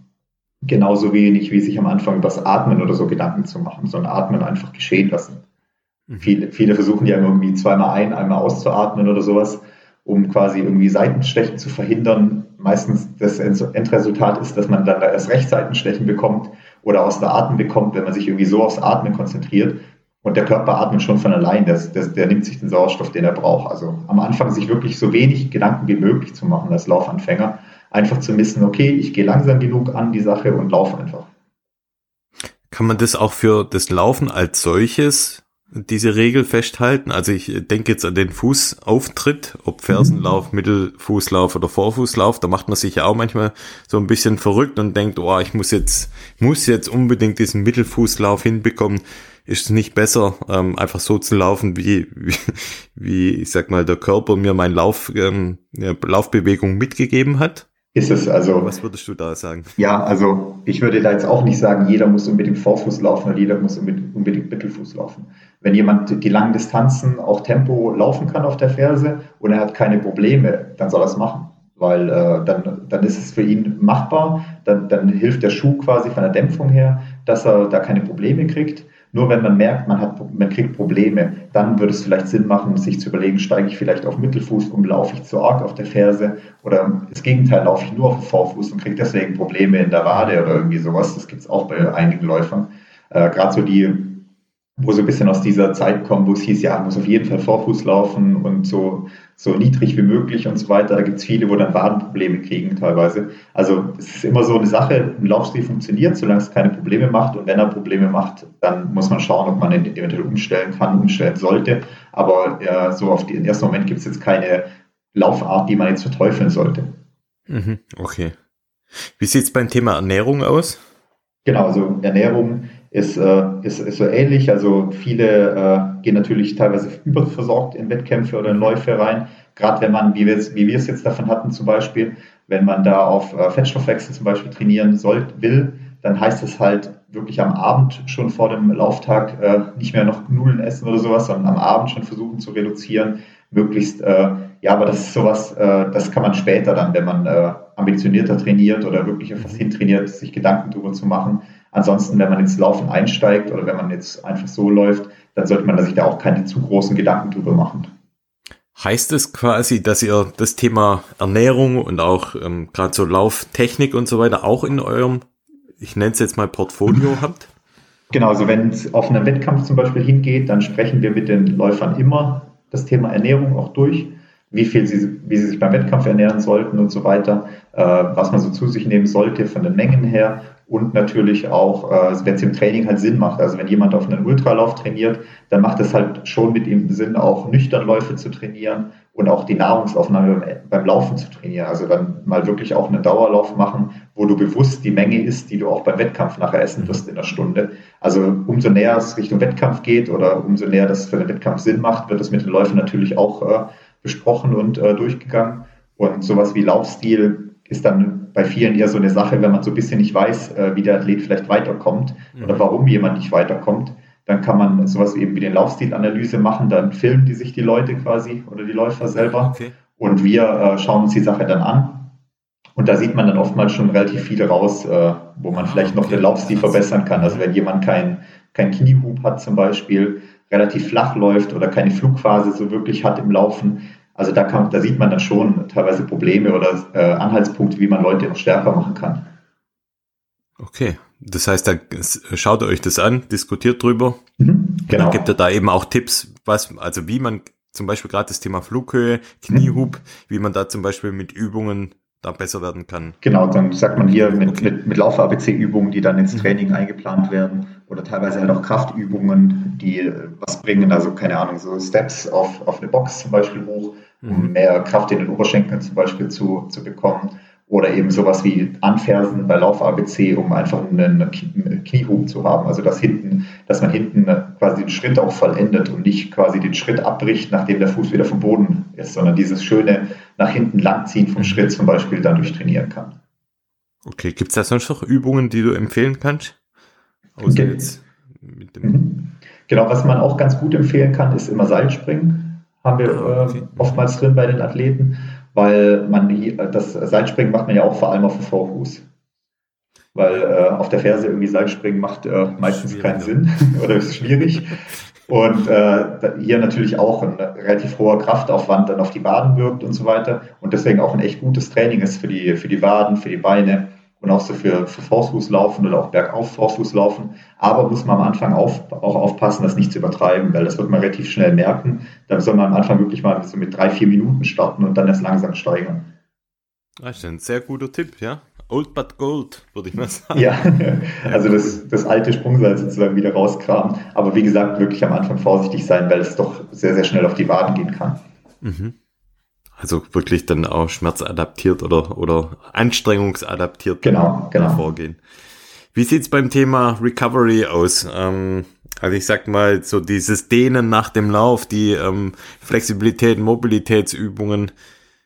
genauso wenig wie sich am Anfang über das Atmen oder so Gedanken zu machen, sondern Atmen einfach geschehen lassen. Mhm. Viele, viele versuchen ja irgendwie zweimal ein, einmal auszuatmen oder sowas, um quasi irgendwie Seitenstechen zu verhindern. Meistens das Endresultat ist, dass man dann da erst Rechtsseitenstechen bekommt oder aus der Atmen bekommt, wenn man sich irgendwie so aufs Atmen konzentriert. Und der Körper atmet schon von allein, der, der, der, nimmt sich den Sauerstoff, den er braucht. Also am Anfang sich wirklich so wenig Gedanken wie möglich zu machen als Laufanfänger. Einfach zu wissen, okay, ich gehe langsam genug an die Sache und laufe einfach. Kann man das auch für das Laufen als solches, diese Regel festhalten? Also ich denke jetzt an den Fußauftritt, ob Fersenlauf, mhm. Mittelfußlauf oder Vorfußlauf, da macht man sich ja auch manchmal so ein bisschen verrückt und denkt, oh, ich muss jetzt, muss jetzt unbedingt diesen Mittelfußlauf hinbekommen ist es nicht besser, ähm, einfach so zu laufen, wie, wie, wie, ich sag mal, der Körper mir mein Lauf, ähm, Laufbewegung mitgegeben hat? Ist es also. Was würdest du da sagen? Ja, also ich würde da jetzt auch nicht sagen, jeder muss unbedingt Vorfuß laufen oder jeder muss unbedingt, Mittelfuß laufen. Wenn jemand die langen Distanzen auch Tempo laufen kann auf der Ferse und er hat keine Probleme, dann soll er es machen weil äh, dann, dann ist es für ihn machbar, dann, dann hilft der Schuh quasi von der Dämpfung her, dass er da keine Probleme kriegt. Nur wenn man merkt, man, hat, man kriegt Probleme, dann würde es vielleicht Sinn machen, sich zu überlegen, steige ich vielleicht auf Mittelfuß um, laufe ich zu arg auf der Ferse oder das Gegenteil, laufe ich nur auf dem Vorfuß und kriege deswegen Probleme in der Wade oder irgendwie sowas. Das gibt es auch bei einigen Läufern. Äh, Gerade so die, wo so ein bisschen aus dieser Zeit kommen, wo es hieß, ja, muss auf jeden Fall Vorfuß laufen und so so niedrig wie möglich und so weiter. Da gibt es viele, wo dann Wadenprobleme kriegen teilweise. Also es ist immer so eine Sache, ein Laufstil funktioniert, solange es keine Probleme macht. Und wenn er Probleme macht, dann muss man schauen, ob man ihn eventuell umstellen kann, umstellen sollte. Aber ja, so auf den ersten Moment gibt es jetzt keine Laufart, die man jetzt verteufeln sollte. Mhm, okay. Wie sieht es beim Thema Ernährung aus? Genau, also Ernährung ist, äh, ist, ist so ähnlich. Also viele äh, gehen natürlich teilweise überversorgt in Wettkämpfe oder in Läufe rein. Gerade wenn man, wie wir, es, wie wir es jetzt davon hatten zum Beispiel, wenn man da auf äh, Fettstoffwechsel zum Beispiel trainieren soll, will, dann heißt es halt wirklich am Abend schon vor dem Lauftag äh, nicht mehr noch Nudeln essen oder sowas, sondern am Abend schon versuchen zu reduzieren, möglichst, äh, ja, aber das ist sowas, äh, das kann man später dann, wenn man äh, ambitionierter trainiert oder wirklich etwas hintrainiert, sich Gedanken darüber zu machen. Ansonsten, wenn man ins Laufen einsteigt oder wenn man jetzt einfach so läuft, dann sollte man sich da auch keine zu großen Gedanken drüber machen. Heißt es quasi, dass ihr das Thema Ernährung und auch ähm, gerade so Lauftechnik und so weiter auch in eurem, ich nenne es jetzt mal Portfolio habt? Genau, also wenn es auf einen Wettkampf zum Beispiel hingeht, dann sprechen wir mit den Läufern immer das Thema Ernährung auch durch, wie viel sie, wie sie sich beim Wettkampf ernähren sollten und so weiter, äh, was man so zu sich nehmen sollte von den Mengen her und natürlich auch, äh, wenn es im Training halt Sinn macht. Also wenn jemand auf einen Ultralauf trainiert, dann macht es halt schon mit ihm Sinn, auch nüchtern Läufe zu trainieren und auch die Nahrungsaufnahme beim Laufen zu trainieren. Also dann mal wirklich auch einen Dauerlauf machen, wo du bewusst die Menge isst, die du auch beim Wettkampf nachher essen wirst in der Stunde. Also umso näher es Richtung Wettkampf geht oder umso näher das für den Wettkampf Sinn macht, wird es mit den Läufen natürlich auch äh, besprochen und äh, durchgegangen. Und sowas wie Laufstil ist dann bei vielen eher so eine Sache, wenn man so ein bisschen nicht weiß, äh, wie der Athlet vielleicht weiterkommt mhm. oder warum jemand nicht weiterkommt, dann kann man sowas eben wie den Laufstilanalyse machen, dann filmen die sich die Leute quasi oder die Läufer selber okay. und wir äh, schauen uns die Sache dann an. Und da sieht man dann oftmals schon relativ viel raus, äh, wo man ah, vielleicht noch okay. den Laufstil verbessern kann. Also wenn jemand kein, kein Kniehub hat zum Beispiel, relativ flach läuft oder keine Flugphase so wirklich hat im Laufen, Also da, kann, da sieht man dann schon teilweise Probleme oder äh, Anhaltspunkte, wie man Leute noch stärker machen kann. Okay, das heißt, da schaut ihr euch das an, diskutiert drüber. Mhm, genau. Dann gibt ihr da eben auch Tipps, was, also wie man zum Beispiel gerade das Thema Flughöhe, Kniehub, mhm. wie man da zum Beispiel mit Übungen da besser werden kann. Genau, dann sagt man hier mit, okay. mit, mit Lauf-ABC-Übungen, die dann ins mhm. Training eingeplant werden oder teilweise halt auch Kraftübungen, die äh, was bringen, also keine Ahnung, so Steps auf, auf eine Box zum Beispiel hoch, um mhm. mehr Kraft in den Oberschenkeln zum Beispiel zu, zu bekommen oder eben sowas wie Anfersen bei Lauf-ABC, um einfach einen Kniehub zu haben. Also dass hinten, dass man hinten quasi den Schritt auch vollendet und nicht quasi den Schritt abbricht, nachdem der Fuß wieder vom Boden ist, sondern dieses schöne nach hinten langziehen vom Schritt zum Beispiel dadurch trainieren kann. Okay, gibt es da sonst noch Übungen, die du empfehlen kannst? Außer okay. jetzt mit dem mhm. Genau, was man auch ganz gut empfehlen kann, ist immer Seilspringen. Haben wir ah, äh, oftmals drin bei den Athleten weil man das Seilspringen macht man ja auch vor allem auf dem Vorfuß. Weil äh, auf der Ferse irgendwie Seilspringen macht äh, meistens schwierig, keinen Sinn oder ist schwierig. Und äh, hier natürlich auch ein relativ hoher Kraftaufwand dann auf die Waden wirkt und so weiter. Und deswegen auch ein echt gutes Training ist für die, für die Waden, für die Beine und auch so für, für Forstfußlaufen oder auch bergauf Forstfußlaufen. Aber muss man am Anfang auf, auch aufpassen, das nicht zu übertreiben, weil das wird man relativ schnell merken. Da soll man am Anfang wirklich mal so mit drei, vier Minuten starten und dann erst langsam steigern. Das ist ein sehr guter Tipp, ja. Old but gold, würde ich mal sagen. Ja, also das, das alte Sprungseil sozusagen wieder rauskramen. Aber wie gesagt, wirklich am Anfang vorsichtig sein, weil es doch sehr, sehr schnell auf die Waden gehen kann. Mhm. Also wirklich dann auch schmerzadaptiert oder, oder anstrengungsadaptiert genau, genau. vorgehen. Wie sieht's beim Thema Recovery aus? Ähm, also ich sag mal, so dieses Dehnen nach dem Lauf, die ähm, Flexibilität, Mobilitätsübungen,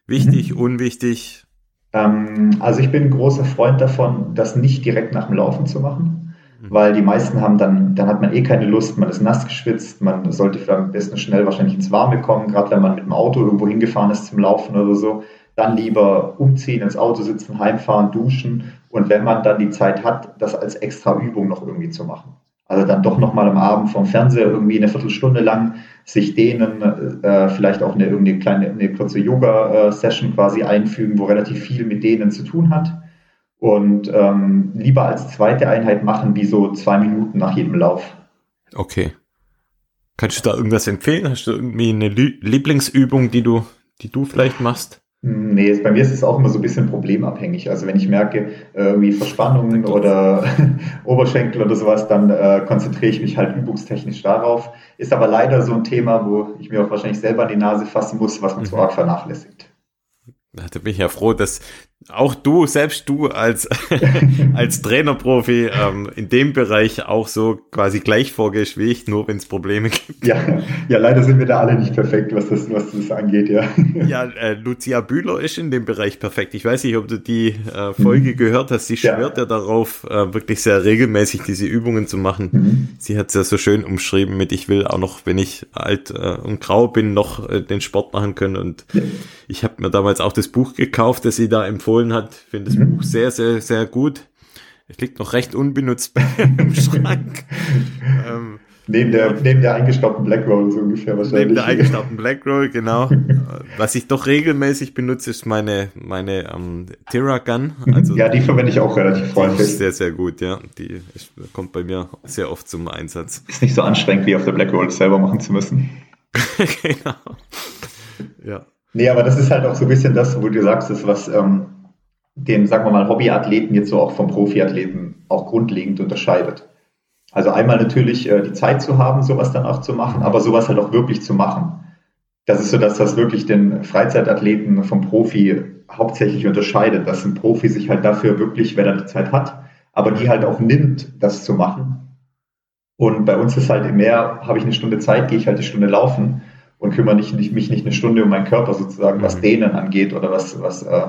wichtig, mhm. unwichtig? Ähm, also ich bin ein großer Freund davon, das nicht direkt nach dem Laufen zu machen. Mhm. weil die meisten haben dann, dann hat man eh keine Lust, man ist nass geschwitzt, man sollte vielleicht am besten schnell wahrscheinlich ins Warme kommen, gerade wenn man mit dem Auto irgendwo hingefahren ist zum Laufen oder so. Dann lieber umziehen, ins Auto sitzen, heimfahren, duschen und wenn man dann die Zeit hat, das als extra Übung noch irgendwie zu machen. Also dann doch nochmal am Abend vom Fernseher irgendwie eine Viertelstunde lang sich dehnen, äh, vielleicht auch eine irgendeine kleine, eine kurze Yoga-Session quasi einfügen, wo relativ viel mit denen zu tun hat und ähm, lieber als zweite Einheit machen, wie so zwei Minuten nach jedem Lauf. Okay. Kannst du da irgendwas empfehlen? Hast du irgendwie eine Lieblingsübung, die du, die du vielleicht machst? Nee, bei mir ist es auch immer so ein bisschen problemabhängig. Also wenn ich merke, irgendwie Verspannungen oder Oberschenkel oder sowas, dann äh, konzentriere ich mich halt übungstechnisch darauf. Ist aber leider so ein Thema, wo ich mir auch wahrscheinlich selber an die Nase fassen muss, was man mhm. zu arg vernachlässigt. Da bin ich ja froh, dass auch du, selbst du als, als Trainerprofi ähm, in dem Bereich auch so quasi gleich vorgehst wie ich, nur wenn es Probleme gibt. Ja, ja, leider sind wir da alle nicht perfekt, was das, was das angeht, ja. Ja, äh, Lucia Bühler ist in dem Bereich perfekt. Ich weiß nicht, ob du die äh, Folge mhm. gehört hast. Sie schwört ja, ja darauf, äh, wirklich sehr regelmäßig diese Übungen zu machen. Mhm. Sie hat es ja so schön umschrieben mit, ich will auch noch, wenn ich alt äh, und grau bin, noch äh, den Sport machen können. Und ja. ich habe mir damals auch das Buch gekauft, das sie da empfohlen empfohlen hat. Ich finde das mhm. Buch sehr, sehr, sehr gut. Es liegt noch recht unbenutzt im Schrank. ähm, neben, der, neben der eingestaubten Black Roll so ungefähr wahrscheinlich. Neben der eingestaubten Black Roll, genau. Was ich doch regelmäßig benutze, ist meine, meine ähm, Gun. Mhm. Also, ja, die verwende ich auch relativ freundlich. Sehr, sehr gut, ja. Die ist, kommt bei mir sehr oft zum Einsatz. Ist nicht so anstrengend, wie auf der Black Roll selber machen zu müssen. genau. Ja. Nee, aber das ist halt auch so ein bisschen das, wo du sagst, ist, was ähm, den, sagen wir mal, Hobbyathleten jetzt so auch vom Profiathleten auch grundlegend unterscheidet. Also einmal natürlich äh, die Zeit zu haben, sowas dann auch zu machen, aber sowas halt auch wirklich zu machen. Das ist so das, was wirklich den Freizeitathleten vom Profi hauptsächlich unterscheidet, dass ein Profi sich halt dafür wirklich, wenn er die Zeit hat, aber die halt auch nimmt, das zu machen. Und bei uns ist halt im Meer, habe ich eine Stunde Zeit, gehe ich halt die Stunde laufen und kümmere nicht, nicht, mich nicht eine Stunde um meinen Körper sozusagen, was mhm. Dehnen angeht oder was, was äh,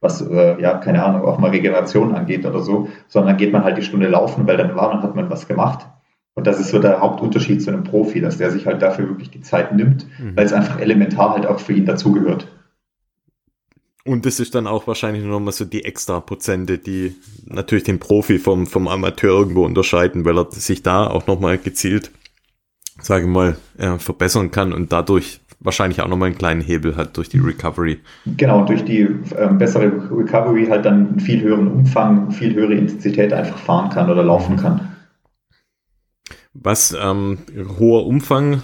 was, äh, ja, keine Ahnung, auch mal Regeneration angeht oder so, sondern geht man halt die Stunde laufen, weil dann war, dann hat man was gemacht. Und das ist so der Hauptunterschied zu einem Profi, dass der sich halt dafür wirklich die Zeit nimmt, mhm. weil es einfach elementar halt auch für ihn dazugehört. Und das ist dann auch wahrscheinlich nochmal so die extra Prozente, die natürlich den Profi vom, vom Amateur irgendwo unterscheiden, weil er sich da auch nochmal gezielt, sage ich mal, äh, verbessern kann und dadurch wahrscheinlich auch nochmal einen kleinen Hebel hat durch die Recovery. Genau, durch die ähm, bessere Recovery halt dann einen viel höheren Umfang, viel höhere Intensität einfach fahren kann oder laufen kann. Was ähm, hoher Umfang,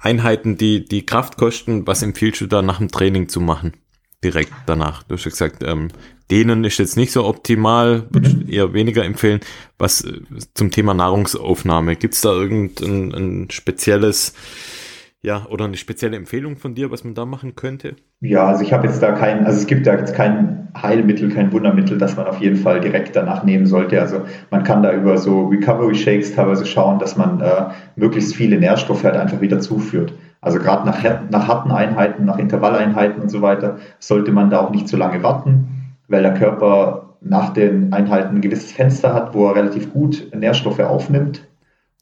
Einheiten, die die Kraft kosten, was empfiehlst du da nach dem Training zu machen? Direkt danach. Du hast ja gesagt, ähm, denen ist jetzt nicht so optimal, würde ich eher weniger empfehlen. Was äh, zum Thema Nahrungsaufnahme, gibt es da irgendein ein spezielles ja, oder eine spezielle Empfehlung von dir, was man da machen könnte? Ja, also ich habe jetzt da kein, also es gibt da jetzt kein Heilmittel, kein Wundermittel, das man auf jeden Fall direkt danach nehmen sollte. Also man kann da über so Recovery Shakes teilweise schauen, dass man äh, möglichst viele Nährstoffe halt einfach wieder zuführt. Also gerade nach, nach harten Einheiten, nach Intervalleinheiten und so weiter, sollte man da auch nicht zu lange warten, weil der Körper nach den Einheiten ein gewisses Fenster hat, wo er relativ gut Nährstoffe aufnimmt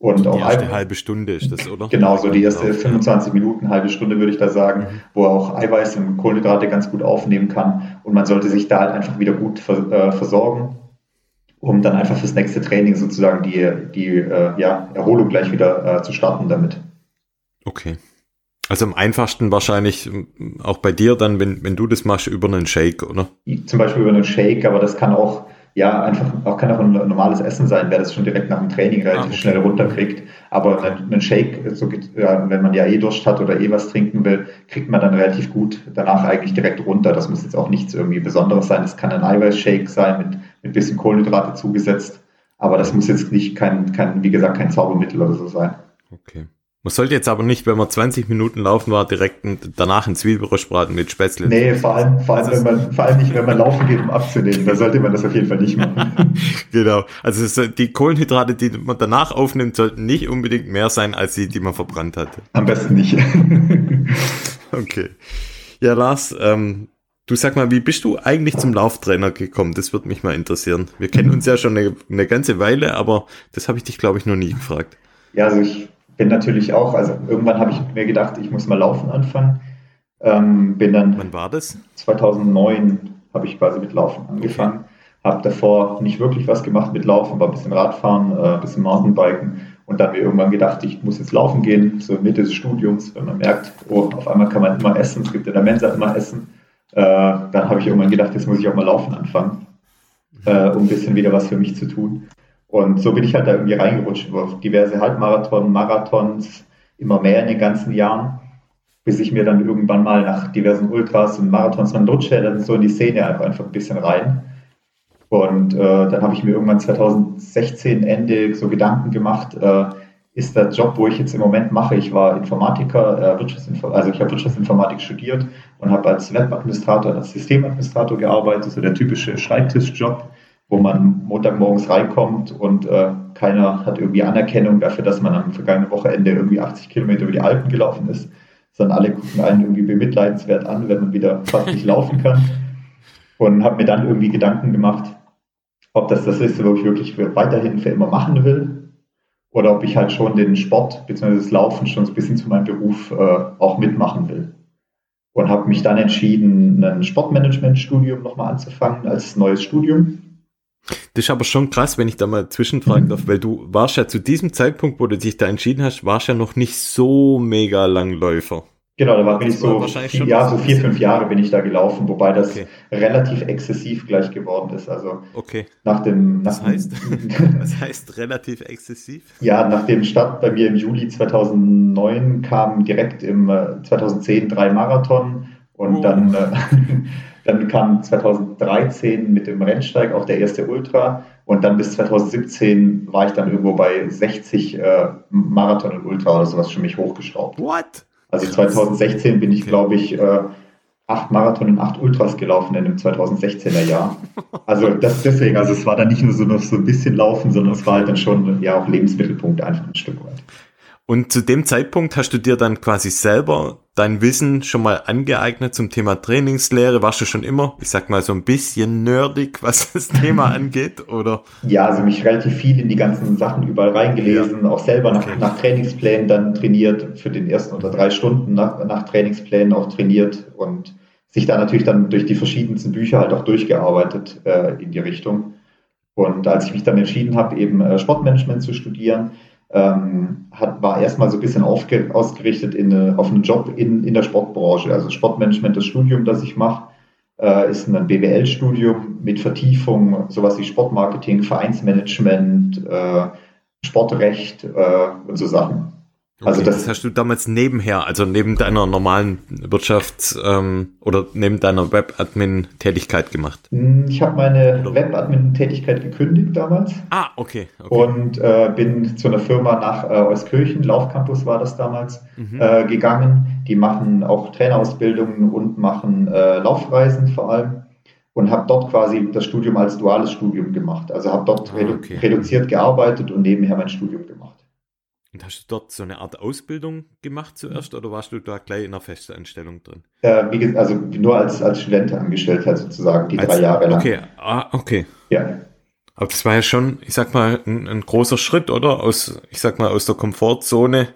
und auch die erste halbe Stunde ist das, oder? Genau, so die erste 25 Minuten, halbe Stunde würde ich da sagen, mhm. wo er auch Eiweiß und Kohlenhydrate ganz gut aufnehmen kann. Und man sollte sich da halt einfach wieder gut äh, versorgen, um dann einfach fürs nächste Training sozusagen die, die äh, ja, Erholung gleich wieder äh, zu starten damit. Okay. Also am einfachsten wahrscheinlich auch bei dir dann, wenn, wenn du das machst, über einen Shake, oder? Zum Beispiel über einen Shake, aber das kann auch ja, einfach auch kann auch ein normales Essen sein, wer das schon direkt nach dem Training relativ ah, okay. schnell runterkriegt. Aber ein, ein Shake, so, ja, wenn man ja eh Durst hat oder eh was trinken will, kriegt man dann relativ gut danach eigentlich direkt runter. Das muss jetzt auch nichts irgendwie Besonderes sein. Es kann ein Eiweißshake sein mit, mit bisschen Kohlenhydrate zugesetzt. Aber das muss jetzt nicht kein, kein, wie gesagt, kein Zaubermittel oder so sein. Okay. Man sollte jetzt aber nicht, wenn man 20 Minuten laufen war, direkt danach ein Zwiebelrösch braten mit Spätzle. Nee, vor allem, vor, allem, wenn man, vor allem nicht, wenn man laufen geht, um abzunehmen. Da sollte man das auf jeden Fall nicht machen. genau. Also die Kohlenhydrate, die man danach aufnimmt, sollten nicht unbedingt mehr sein, als die, die man verbrannt hatte. Am besten nicht. okay. Ja, Lars, ähm, du sag mal, wie bist du eigentlich zum Lauftrainer gekommen? Das würde mich mal interessieren. Wir kennen uns ja schon eine, eine ganze Weile, aber das habe ich dich, glaube ich, noch nie gefragt. Ja, also ich bin natürlich auch, also irgendwann habe ich mir gedacht, ich muss mal laufen anfangen. Ähm, bin dann. Wann war das? 2009 habe ich quasi mit Laufen angefangen. Okay. Habe davor nicht wirklich was gemacht mit Laufen, war ein bisschen Radfahren, äh, ein bisschen Mountainbiken und dann mir irgendwann gedacht, ich muss jetzt laufen gehen, so Mitte des Studiums, wenn man merkt, oh, auf einmal kann man immer essen, es gibt in der Mensa immer Essen. Äh, dann habe ich irgendwann gedacht, jetzt muss ich auch mal laufen anfangen, äh, um ein bisschen wieder was für mich zu tun. Und so bin ich halt da irgendwie reingerutscht über diverse Halbmarathon, Marathons, immer mehr in den ganzen Jahren, bis ich mir dann irgendwann mal nach diversen Ultras und Marathons, man rutscht ja dann so in die Szene einfach, einfach ein bisschen rein. Und äh, dann habe ich mir irgendwann 2016 Ende so Gedanken gemacht, äh, ist der Job, wo ich jetzt im Moment mache, ich war Informatiker, äh, Wirtschaftsinform also ich habe Wirtschaftsinformatik studiert und habe als Webadministrator, als Systemadministrator gearbeitet, so der typische Schreibtischjob wo man Montagmorgens reinkommt und äh, keiner hat irgendwie Anerkennung dafür, dass man am vergangenen Wochenende irgendwie 80 Kilometer über die Alpen gelaufen ist, sondern alle gucken einen irgendwie bemitleidenswert an, wenn man wieder fast nicht laufen kann. Und habe mir dann irgendwie Gedanken gemacht, ob das das ist, wo ich wirklich für, weiterhin für immer machen will oder ob ich halt schon den Sport bzw. das Laufen schon so ein bisschen zu meinem Beruf äh, auch mitmachen will. Und habe mich dann entschieden, ein Sportmanagement-Studium nochmal anzufangen als neues Studium das ist aber schon krass, wenn ich da mal zwischenfragen darf, weil du warst ja zu diesem Zeitpunkt, wo du dich da entschieden hast, warst ja noch nicht so mega Langläufer. Genau, da war bin ich so, vier, ja, so vier, fünf Jahre bin ich da gelaufen, wobei das okay. relativ exzessiv gleich geworden ist. Also okay. nach dem. Nach was, heißt, was heißt relativ exzessiv? Ja, nach dem Start bei mir im Juli 2009 kam direkt im 2010 äh, drei Marathon und oh. dann äh, Dann kam 2013 mit dem Rennsteig auch der erste Ultra und dann bis 2017 war ich dann irgendwo bei 60 äh, Marathon und Ultra oder sowas schon mich hochgeschraubt. What? Also 2016 bin ich, glaube ich, äh, acht Marathon und acht Ultras gelaufen in dem 2016er Jahr. Also das deswegen, also es war dann nicht nur so noch so ein bisschen Laufen, sondern es war halt dann schon ja auch Lebensmittelpunkt einfach ein Stück weit. Und zu dem Zeitpunkt hast du dir dann quasi selber dein Wissen schon mal angeeignet zum Thema Trainingslehre? Warst du schon immer, ich sag mal, so ein bisschen nerdig, was das Thema angeht, oder? Ja, also mich relativ viel in die ganzen Sachen überall reingelesen, ja. auch selber nach, okay. nach, Trainingsplänen dann trainiert, für den ersten oder drei Stunden nach, nach Trainingsplänen auch trainiert und sich da natürlich dann durch die verschiedensten Bücher halt auch durchgearbeitet äh, in die Richtung. Und als ich mich dann entschieden habe, eben äh, Sportmanagement zu studieren, ähm, hat, war erstmal so ein bisschen ausgerichtet in, auf einen Job in, in der Sportbranche. Also Sportmanagement, das Studium, das ich mache, äh, ist ein BWL-Studium mit Vertiefung, sowas wie Sportmarketing, Vereinsmanagement, äh, Sportrecht äh, und so Sachen. Also okay, das, das, hast du damals nebenher, also neben deiner normalen Wirtschafts- ähm, oder neben deiner Web-Admin-Tätigkeit gemacht? Hm, ich habe meine Web-Admin-Tätigkeit gekündigt damals. Ah, okay. okay. Und äh, bin zu einer Firma nach äh, Euskirchen, Laufcampus war das damals, mhm. äh, gegangen. Die machen auch Trainerausbildungen und machen äh, Laufreisen vor allem. Und habe dort quasi das Studium als duales Studium gemacht. Also habe dort ah, redu okay. reduziert gearbeitet und nebenher mein Studium gemacht. Und hast du dort so eine Art Ausbildung gemacht zuerst oder warst du da gleich in einer Festanstellung drin? Äh, wie gesagt, also nur als, als Student angestellt halt sozusagen, die als, drei Jahre lang. Okay, ah, okay. Ja. Aber das war ja schon, ich sag mal, ein, ein großer Schritt, oder? Aus, ich sag mal, aus der Komfortzone,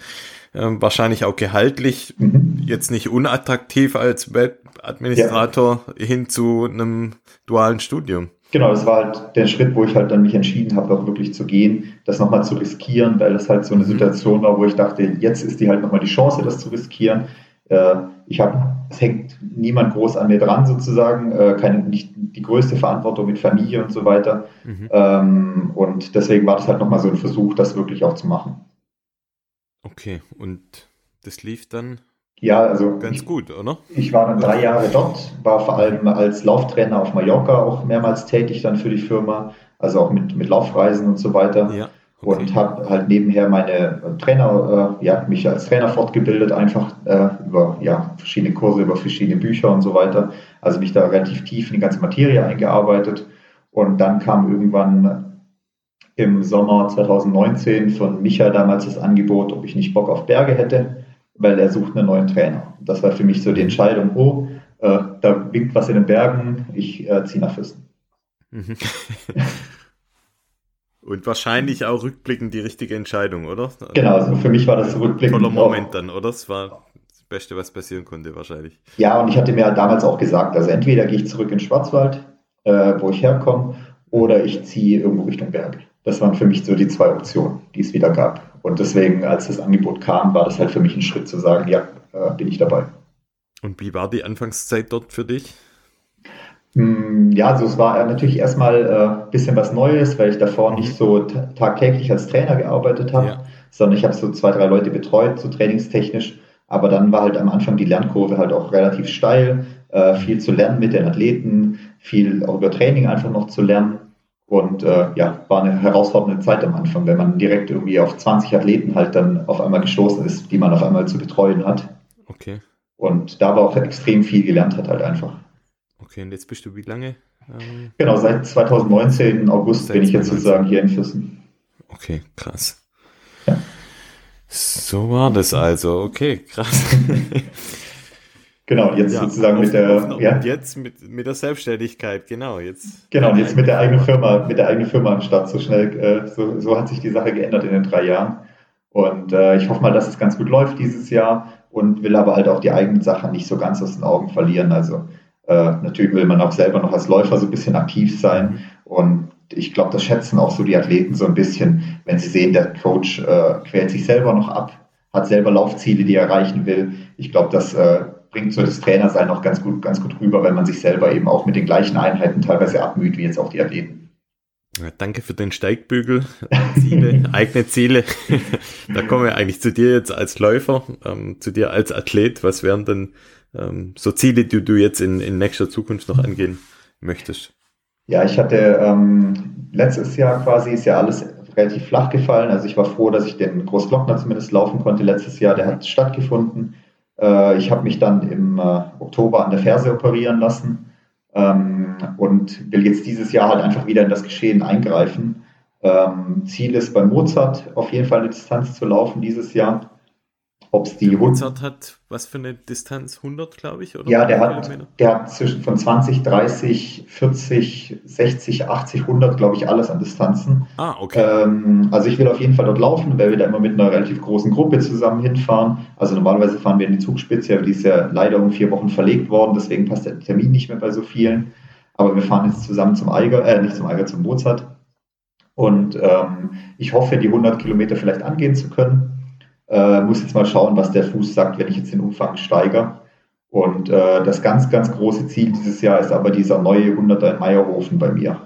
äh, wahrscheinlich auch gehaltlich, mhm. jetzt nicht unattraktiv als Webadministrator ja. hin zu einem dualen Studium. Genau, das war halt der Schritt, wo ich halt dann mich entschieden habe, auch wirklich zu gehen, das nochmal zu riskieren, weil das halt so eine mhm. Situation war, wo ich dachte, jetzt ist die halt nochmal die Chance, das zu riskieren. Äh, ich habe, es hängt niemand groß an mir dran sozusagen, äh, keine, nicht die größte Verantwortung mit Familie und so weiter. Mhm. Ähm, und deswegen war das halt nochmal so ein Versuch, das wirklich auch zu machen. Okay, und das lief dann ja, also. Ganz ich, gut, oder? Ich war dann drei Jahre dort, war vor allem als Lauftrainer auf Mallorca auch mehrmals tätig dann für die Firma, also auch mit, mit Laufreisen und so weiter. Ja. Okay. Und habe halt nebenher meine Trainer, äh, ja, mich als Trainer fortgebildet, einfach äh, über ja, verschiedene Kurse, über verschiedene Bücher und so weiter. Also mich da relativ tief in die ganze Materie eingearbeitet. Und dann kam irgendwann im Sommer 2019 von Micha damals das Angebot, ob ich nicht Bock auf Berge hätte weil er sucht einen neuen Trainer. Das war für mich so die Entscheidung, oh, äh, da winkt was in den Bergen, ich äh, ziehe nach Füssen. Mhm. Und wahrscheinlich auch rückblickend die richtige Entscheidung, oder? Genau, also für mich war das rückblickend. Toller Moment dann, oder? Das war das Beste, was passieren konnte, wahrscheinlich. Ja, und ich hatte mir damals auch gesagt, also entweder gehe ich zurück in Schwarzwald, äh, wo ich herkomme, oder ich ziehe irgendwo Richtung Berge. Das waren für mich so die zwei Optionen, die es wieder gab. Und deswegen, als das Angebot kam, war das halt für mich ein Schritt zu sagen, ja, äh, bin ich dabei. Und wie war die Anfangszeit dort für dich? Hm, ja, also es war natürlich erstmal ein äh, bisschen was Neues, weil ich davor nicht mhm. so tagtäglich als Trainer gearbeitet habe, ja. sondern ich habe so zwei, drei Leute betreut, so trainingstechnisch. Aber dann war halt am Anfang die Lernkurve halt auch relativ steil, äh, viel zu lernen mit den Athleten, viel auch über Training einfach noch zu lernen. Und äh, ja, war eine herausfordernde Zeit am Anfang, wenn man direkt irgendwie auf 20 Athleten halt dann auf einmal gestoßen ist, die man auf einmal zu betreuen hat. Okay. Und da war auch extrem viel gelernt hat halt einfach. Okay, und jetzt bist du wie lange? Ähm, genau, seit 2019 August bin ich jetzt sozusagen hier in Füssen. Okay, krass. Ja. So war das also, okay, krass. Genau, jetzt ja, sozusagen mit der. Auf, ja. jetzt mit, mit der Selbstständigkeit, genau. Jetzt genau, jetzt mit der eigenen Firma, mit der eigenen Firma am Start. So schnell, äh, so, so hat sich die Sache geändert in den drei Jahren. Und äh, ich hoffe mal, dass es ganz gut läuft dieses Jahr und will aber halt auch die eigenen Sachen nicht so ganz aus den Augen verlieren. Also äh, natürlich will man auch selber noch als Läufer so ein bisschen aktiv sein. Und ich glaube, das schätzen auch so die Athleten so ein bisschen, wenn sie sehen, der Coach äh, quält sich selber noch ab, hat selber Laufziele, die er erreichen will. Ich glaube, das äh, bringt so das Trainersein auch ganz gut, ganz gut rüber, wenn man sich selber eben auch mit den gleichen Einheiten teilweise abmüht, wie jetzt auch die Athleten. Ja, danke für den Steigbügel. Ziele, eigene Ziele. da kommen wir eigentlich zu dir jetzt als Läufer, ähm, zu dir als Athlet. Was wären denn ähm, so Ziele, die du jetzt in, in nächster Zukunft noch angehen möchtest? Ja, ich hatte ähm, letztes Jahr quasi ist ja alles relativ flach gefallen. Also ich war froh, dass ich den Großglockner zumindest laufen konnte letztes Jahr. Der hat stattgefunden. Äh, ich habe mich dann im äh, Oktober an der Ferse operieren lassen ähm, und will jetzt dieses Jahr halt einfach wieder in das Geschehen eingreifen. Ähm, Ziel ist bei Mozart auf jeden Fall eine Distanz zu laufen dieses Jahr. Ob es die der Mozart hat was für eine Distanz? 100, glaube ich? Oder ja, der hat, der hat zwischen von 20, 30, 40, 60, 80, 100, glaube ich, alles an Distanzen. Ah, okay. Ähm, also ich will auf jeden Fall dort laufen, weil wir da immer mit einer relativ großen Gruppe zusammen hinfahren. Also normalerweise fahren wir in die Zugspitze, aber die ist ja leider um vier Wochen verlegt worden, deswegen passt der Termin nicht mehr bei so vielen. Aber wir fahren jetzt zusammen zum Eiger, äh, nicht zum Eiger, zum Mozart. Und ähm, ich hoffe, die 100 Kilometer vielleicht angehen zu können. Äh, muss jetzt mal schauen, was der Fuß sagt, wenn ich jetzt den Umfang steigere. Und äh, das ganz, ganz große Ziel dieses Jahr ist aber dieser neue 100er in Meierhofen bei mir.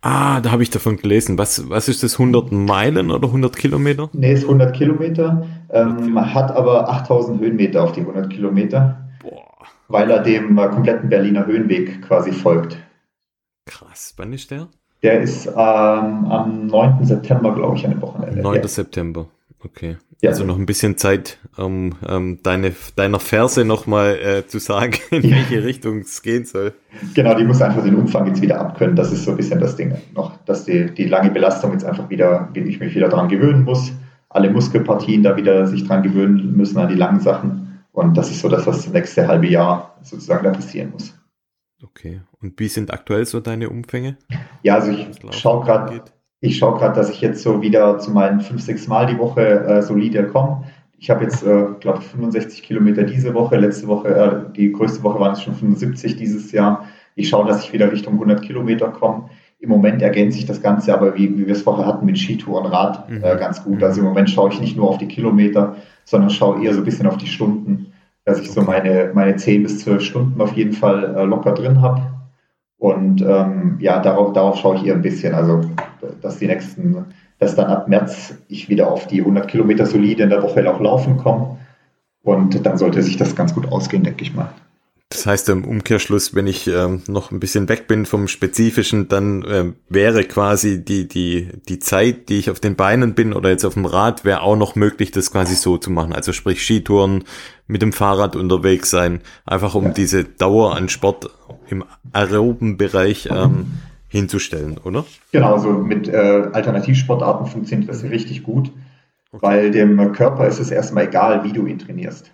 Ah, da habe ich davon gelesen. Was, was ist das, 100 Meilen oder 100 Kilometer? Nee, ist 100 Kilometer. Ähm, hat aber 8000 Höhenmeter auf die 100 Kilometer, Boah. weil er dem äh, kompletten Berliner Höhenweg quasi folgt. Krass, wann ist der? Der ist ähm, am 9. September, glaube ich, an dem Wochenende. 9. Ja. September. Okay. Ja. Also noch ein bisschen Zeit, um ähm, deine, deiner Verse nochmal äh, zu sagen, in ja. welche Richtung es gehen soll. Genau, die muss einfach den Umfang jetzt wieder abkönnen. Das ist so ein bisschen das Ding noch, dass die, die lange Belastung jetzt einfach wieder, ich mich wieder dran gewöhnen muss. Alle Muskelpartien da wieder sich dran gewöhnen müssen an die langen Sachen. Und das ist so das, was das nächste halbe Jahr sozusagen da passieren muss. Okay. Und wie sind aktuell so deine Umfänge? Ja, also ich schaue gerade ich schaue gerade, dass ich jetzt so wieder zu meinen fünf, sechs Mal die Woche äh, solide komme. Ich habe jetzt, äh, glaube ich, 65 Kilometer diese Woche. Letzte Woche, äh, die größte Woche waren es schon 75 dieses Jahr. Ich schaue, dass ich wieder Richtung 100 Kilometer komme. Im Moment ergänzt sich das Ganze aber, wie, wie wir es vorher hatten, mit Skitour und Rad mhm. äh, ganz gut. Also im Moment schaue ich nicht nur auf die Kilometer, sondern schaue eher so ein bisschen auf die Stunden, dass ich so meine, meine 10 bis 12 Stunden auf jeden Fall äh, locker drin habe. Und ähm, ja, darauf, darauf schaue ich eher ein bisschen. Also, dass die nächsten, dass dann ab März ich wieder auf die 100 Kilometer solide in der Woche auch laufen komme. Und dann sollte sich das ganz gut ausgehen, denke ich mal. Das heißt im Umkehrschluss, wenn ich ähm, noch ein bisschen weg bin vom Spezifischen, dann äh, wäre quasi die, die, die Zeit, die ich auf den Beinen bin oder jetzt auf dem Rad, wäre auch noch möglich, das quasi so zu machen. Also sprich Skitouren, mit dem Fahrrad unterwegs sein, einfach um ja. diese Dauer an Sport im aeroben Bereich ähm, hinzustellen, oder? Genau, so mit äh, Alternativsportarten funktioniert das richtig gut, okay. weil dem Körper ist es erstmal egal, wie du ihn trainierst.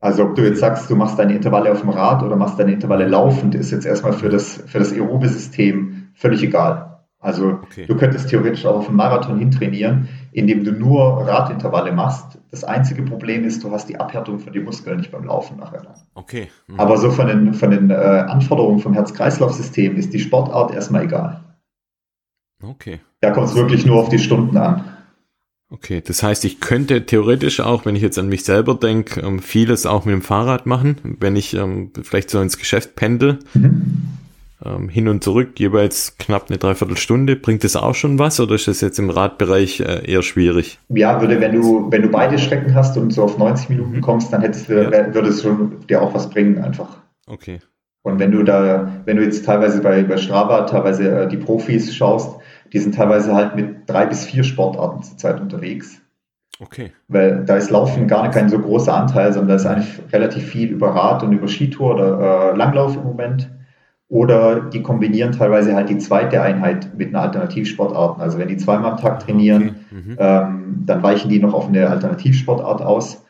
Also ob du jetzt sagst, du machst deine Intervalle auf dem Rad oder machst deine Intervalle laufend, ist jetzt erstmal für das, für das aerobe System völlig egal. Also okay. du könntest theoretisch auch auf einen Marathon hintrainieren, indem du nur Radintervalle machst. Das einzige Problem ist, du hast die Abhärtung von den Muskeln nicht beim Laufen nachher. Okay. Mhm. Aber so von den, von den äh, Anforderungen vom Herz-Kreislauf-System ist die Sportart erstmal egal. Okay. Da kommt es wirklich nur auf die Stunden an. Okay, das heißt, ich könnte theoretisch auch, wenn ich jetzt an mich selber denke, ähm, vieles auch mit dem Fahrrad machen, wenn ich ähm, vielleicht so ins Geschäft pendel, mhm. Ähm, hin und zurück, jeweils knapp eine Dreiviertelstunde. Bringt das auch schon was oder ist das jetzt im Radbereich äh, eher schwierig? Ja, würde, wenn du, wenn du beide Strecken hast und so auf 90 Minuten mhm. kommst, dann hättest du, ja. würde es schon dir auch was bringen einfach. Okay. Und wenn du da, wenn du jetzt teilweise bei, bei Strava teilweise äh, die Profis schaust, die sind teilweise halt mit drei bis vier Sportarten zurzeit unterwegs. Okay. Weil da ist Laufen gar kein so großer Anteil, sondern da ist eigentlich relativ viel über Rad und über Skitour oder äh, Langlauf im Moment. Oder die kombinieren teilweise halt die zweite Einheit mit einer Alternativsportart. Also wenn die zweimal am Tag trainieren, okay. mhm. ähm, dann weichen die noch auf eine Alternativsportart aus.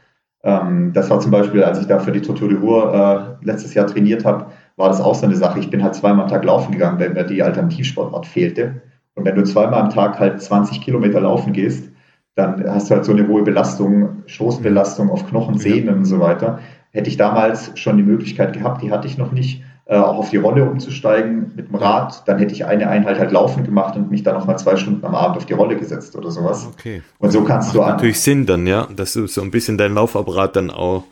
Ähm, das war zum Beispiel, als ich da für die Tortur de Ruhr äh, letztes Jahr trainiert habe, war das auch so eine Sache. Ich bin halt zweimal am Tag laufen gegangen, weil mir die Alternativsportart fehlte. Und wenn du zweimal am Tag halt 20 Kilometer laufen gehst, dann hast du halt so eine hohe Belastung, Stoßbelastung auf Knochen, Sehnen und so weiter. Hätte ich damals schon die Möglichkeit gehabt, die hatte ich noch nicht, auch auf die Rolle umzusteigen mit dem Rad, dann hätte ich eine Einheit halt laufen gemacht und mich dann noch mal zwei Stunden am Abend auf die Rolle gesetzt oder sowas. Okay. Und so kannst Macht du natürlich Sinn dann, ja, dass du so ein bisschen deinen Laufapparat dann auch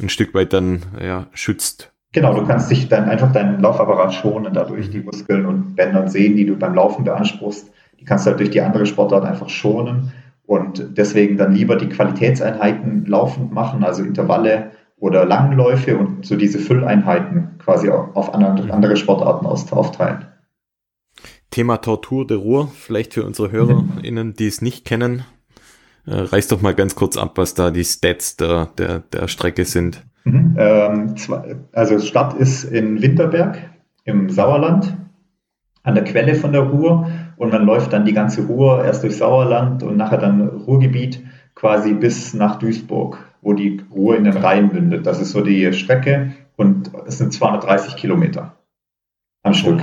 ein Stück weit dann ja schützt. Genau, du kannst dich dann einfach deinen Laufapparat schonen, dadurch die Muskeln und Bänder und Sehnen, die du beim Laufen beanspruchst, die kannst du halt durch die andere Sportart einfach schonen und deswegen dann lieber die Qualitätseinheiten laufend machen, also Intervalle oder Langläufe und so diese Fülleinheiten quasi auf andere Sportarten aufteilen. Thema Tortur de Ruhr, vielleicht für unsere HörerInnen, die es nicht kennen, äh, reiß doch mal ganz kurz ab, was da die Stats der, der, der Strecke sind. Mhm. Ähm, also Stadt ist in Winterberg im Sauerland an der Quelle von der Ruhr und man läuft dann die ganze Ruhr erst durch Sauerland und nachher dann Ruhrgebiet quasi bis nach Duisburg, wo die Ruhr in den Rhein mündet. Das ist so die Strecke und es sind 230 Kilometer am Stück.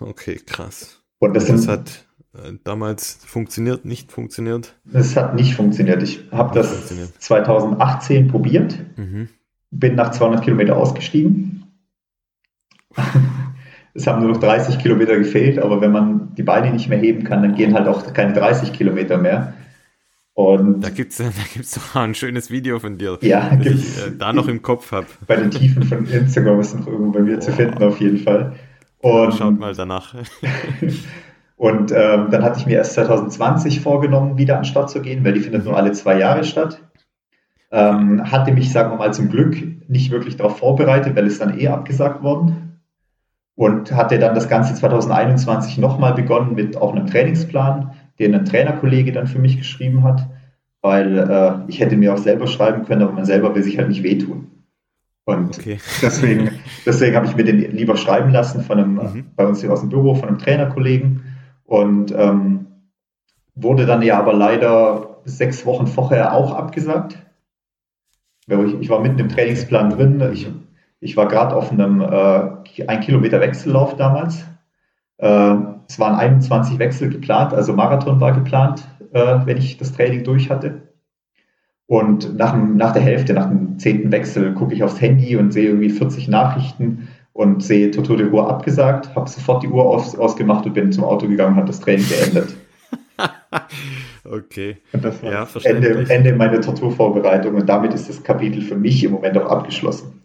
Oh, okay, krass. Und das, das hat äh, damals funktioniert, nicht funktioniert? Es hat nicht funktioniert. Ich habe das 2018 probiert. Mhm bin nach 200 Kilometer ausgestiegen. es haben nur noch 30 Kilometer gefehlt, aber wenn man die Beine nicht mehr heben kann, dann gehen halt auch keine 30 Kilometer mehr. Und da gibt es da gibt's doch ein schönes Video von dir, ja, das ich äh, da noch im Kopf habe. Bei den Tiefen von Instagram ist noch irgendwo bei mir zu finden, auf jeden Fall. Und, Schaut mal danach. und ähm, dann hatte ich mir erst 2020 vorgenommen, wieder an den Start zu gehen, weil die findet nur alle zwei Jahre statt. Ähm, hatte mich, sagen wir mal, zum Glück nicht wirklich darauf vorbereitet, weil es dann eh abgesagt worden. Und hatte dann das Ganze 2021 nochmal begonnen mit auch einem Trainingsplan den ein Trainerkollege dann für mich geschrieben hat, weil äh, ich hätte mir auch selber schreiben können, aber man selber will sich halt nicht wehtun. Und okay. deswegen, deswegen habe ich mir den lieber schreiben lassen von einem, mhm. bei uns hier aus dem Büro, von einem Trainerkollegen. Und ähm, wurde dann ja aber leider sechs Wochen vorher auch abgesagt. Ich, war mitten im Trainingsplan drin. Ich, ich war gerade auf einem äh, ein Kilometer Wechsellauf damals. Äh, es waren 21 Wechsel geplant, also Marathon war geplant, äh, wenn ich das Training durch hatte. Und nach, nach der Hälfte, nach dem zehnten Wechsel, gucke ich aufs Handy und sehe irgendwie 40 Nachrichten und sehe Toto de Ruhr abgesagt, habe sofort die Uhr aus, ausgemacht und bin zum Auto gegangen und habe das Training beendet. okay. Und das war ja, Ende, Ende meiner Torturvorbereitung und damit ist das Kapitel für mich im Moment auch abgeschlossen.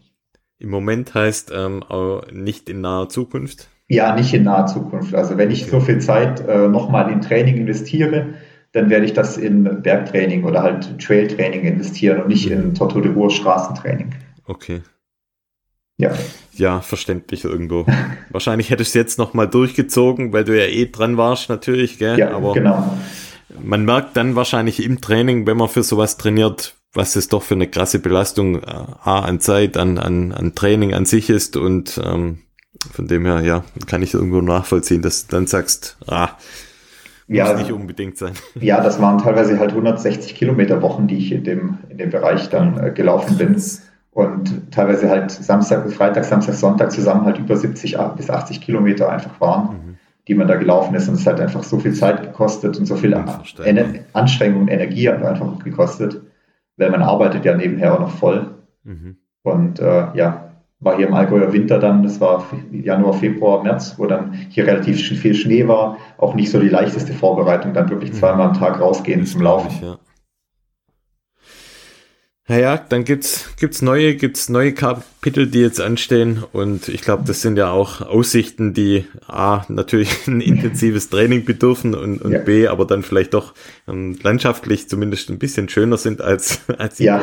Im Moment heißt ähm, nicht in naher Zukunft? Ja, nicht in naher Zukunft. Also wenn ich so viel Zeit äh, nochmal in Training investiere, dann werde ich das in Bergtraining oder halt Trailtraining investieren und nicht in Torto de Ruhr Straßentraining. Okay. Ja. Ja, verständlich irgendwo. Wahrscheinlich hättest du jetzt nochmal durchgezogen, weil du ja eh dran warst natürlich, gell? Ja, Aber genau. Man merkt dann wahrscheinlich im Training, wenn man für sowas trainiert, was es doch für eine krasse Belastung äh, A, an Zeit, an, an, an Training an sich ist und ähm, von dem her, ja, kann ich irgendwo nachvollziehen, dass du dann sagst, ah, ja, muss nicht unbedingt sein. Ja, das waren teilweise halt 160 Kilometer Wochen, die ich in dem, in dem Bereich dann äh, gelaufen bin. Und teilweise halt Samstag, Freitag, Samstag, Sonntag zusammen halt über 70 bis 80 Kilometer einfach waren, mhm. die man da gelaufen ist. Und es hat einfach so viel Zeit gekostet und so viel Anstrengung und Energie hat einfach gekostet, weil man arbeitet ja nebenher auch noch voll. Mhm. Und äh, ja, war hier im Allgäuer Winter dann, das war Januar, Februar, März, wo dann hier relativ viel Schnee war, auch nicht so die leichteste Vorbereitung, dann wirklich mhm. zweimal am Tag rausgehen zum Laufen. Ja. Naja, dann gibt's gibt's neue gibt's neue Kapitel, die jetzt anstehen und ich glaube, das sind ja auch Aussichten, die a natürlich ein intensives Training bedürfen und, und ja. b aber dann vielleicht doch ähm, landschaftlich zumindest ein bisschen schöner sind als als ja.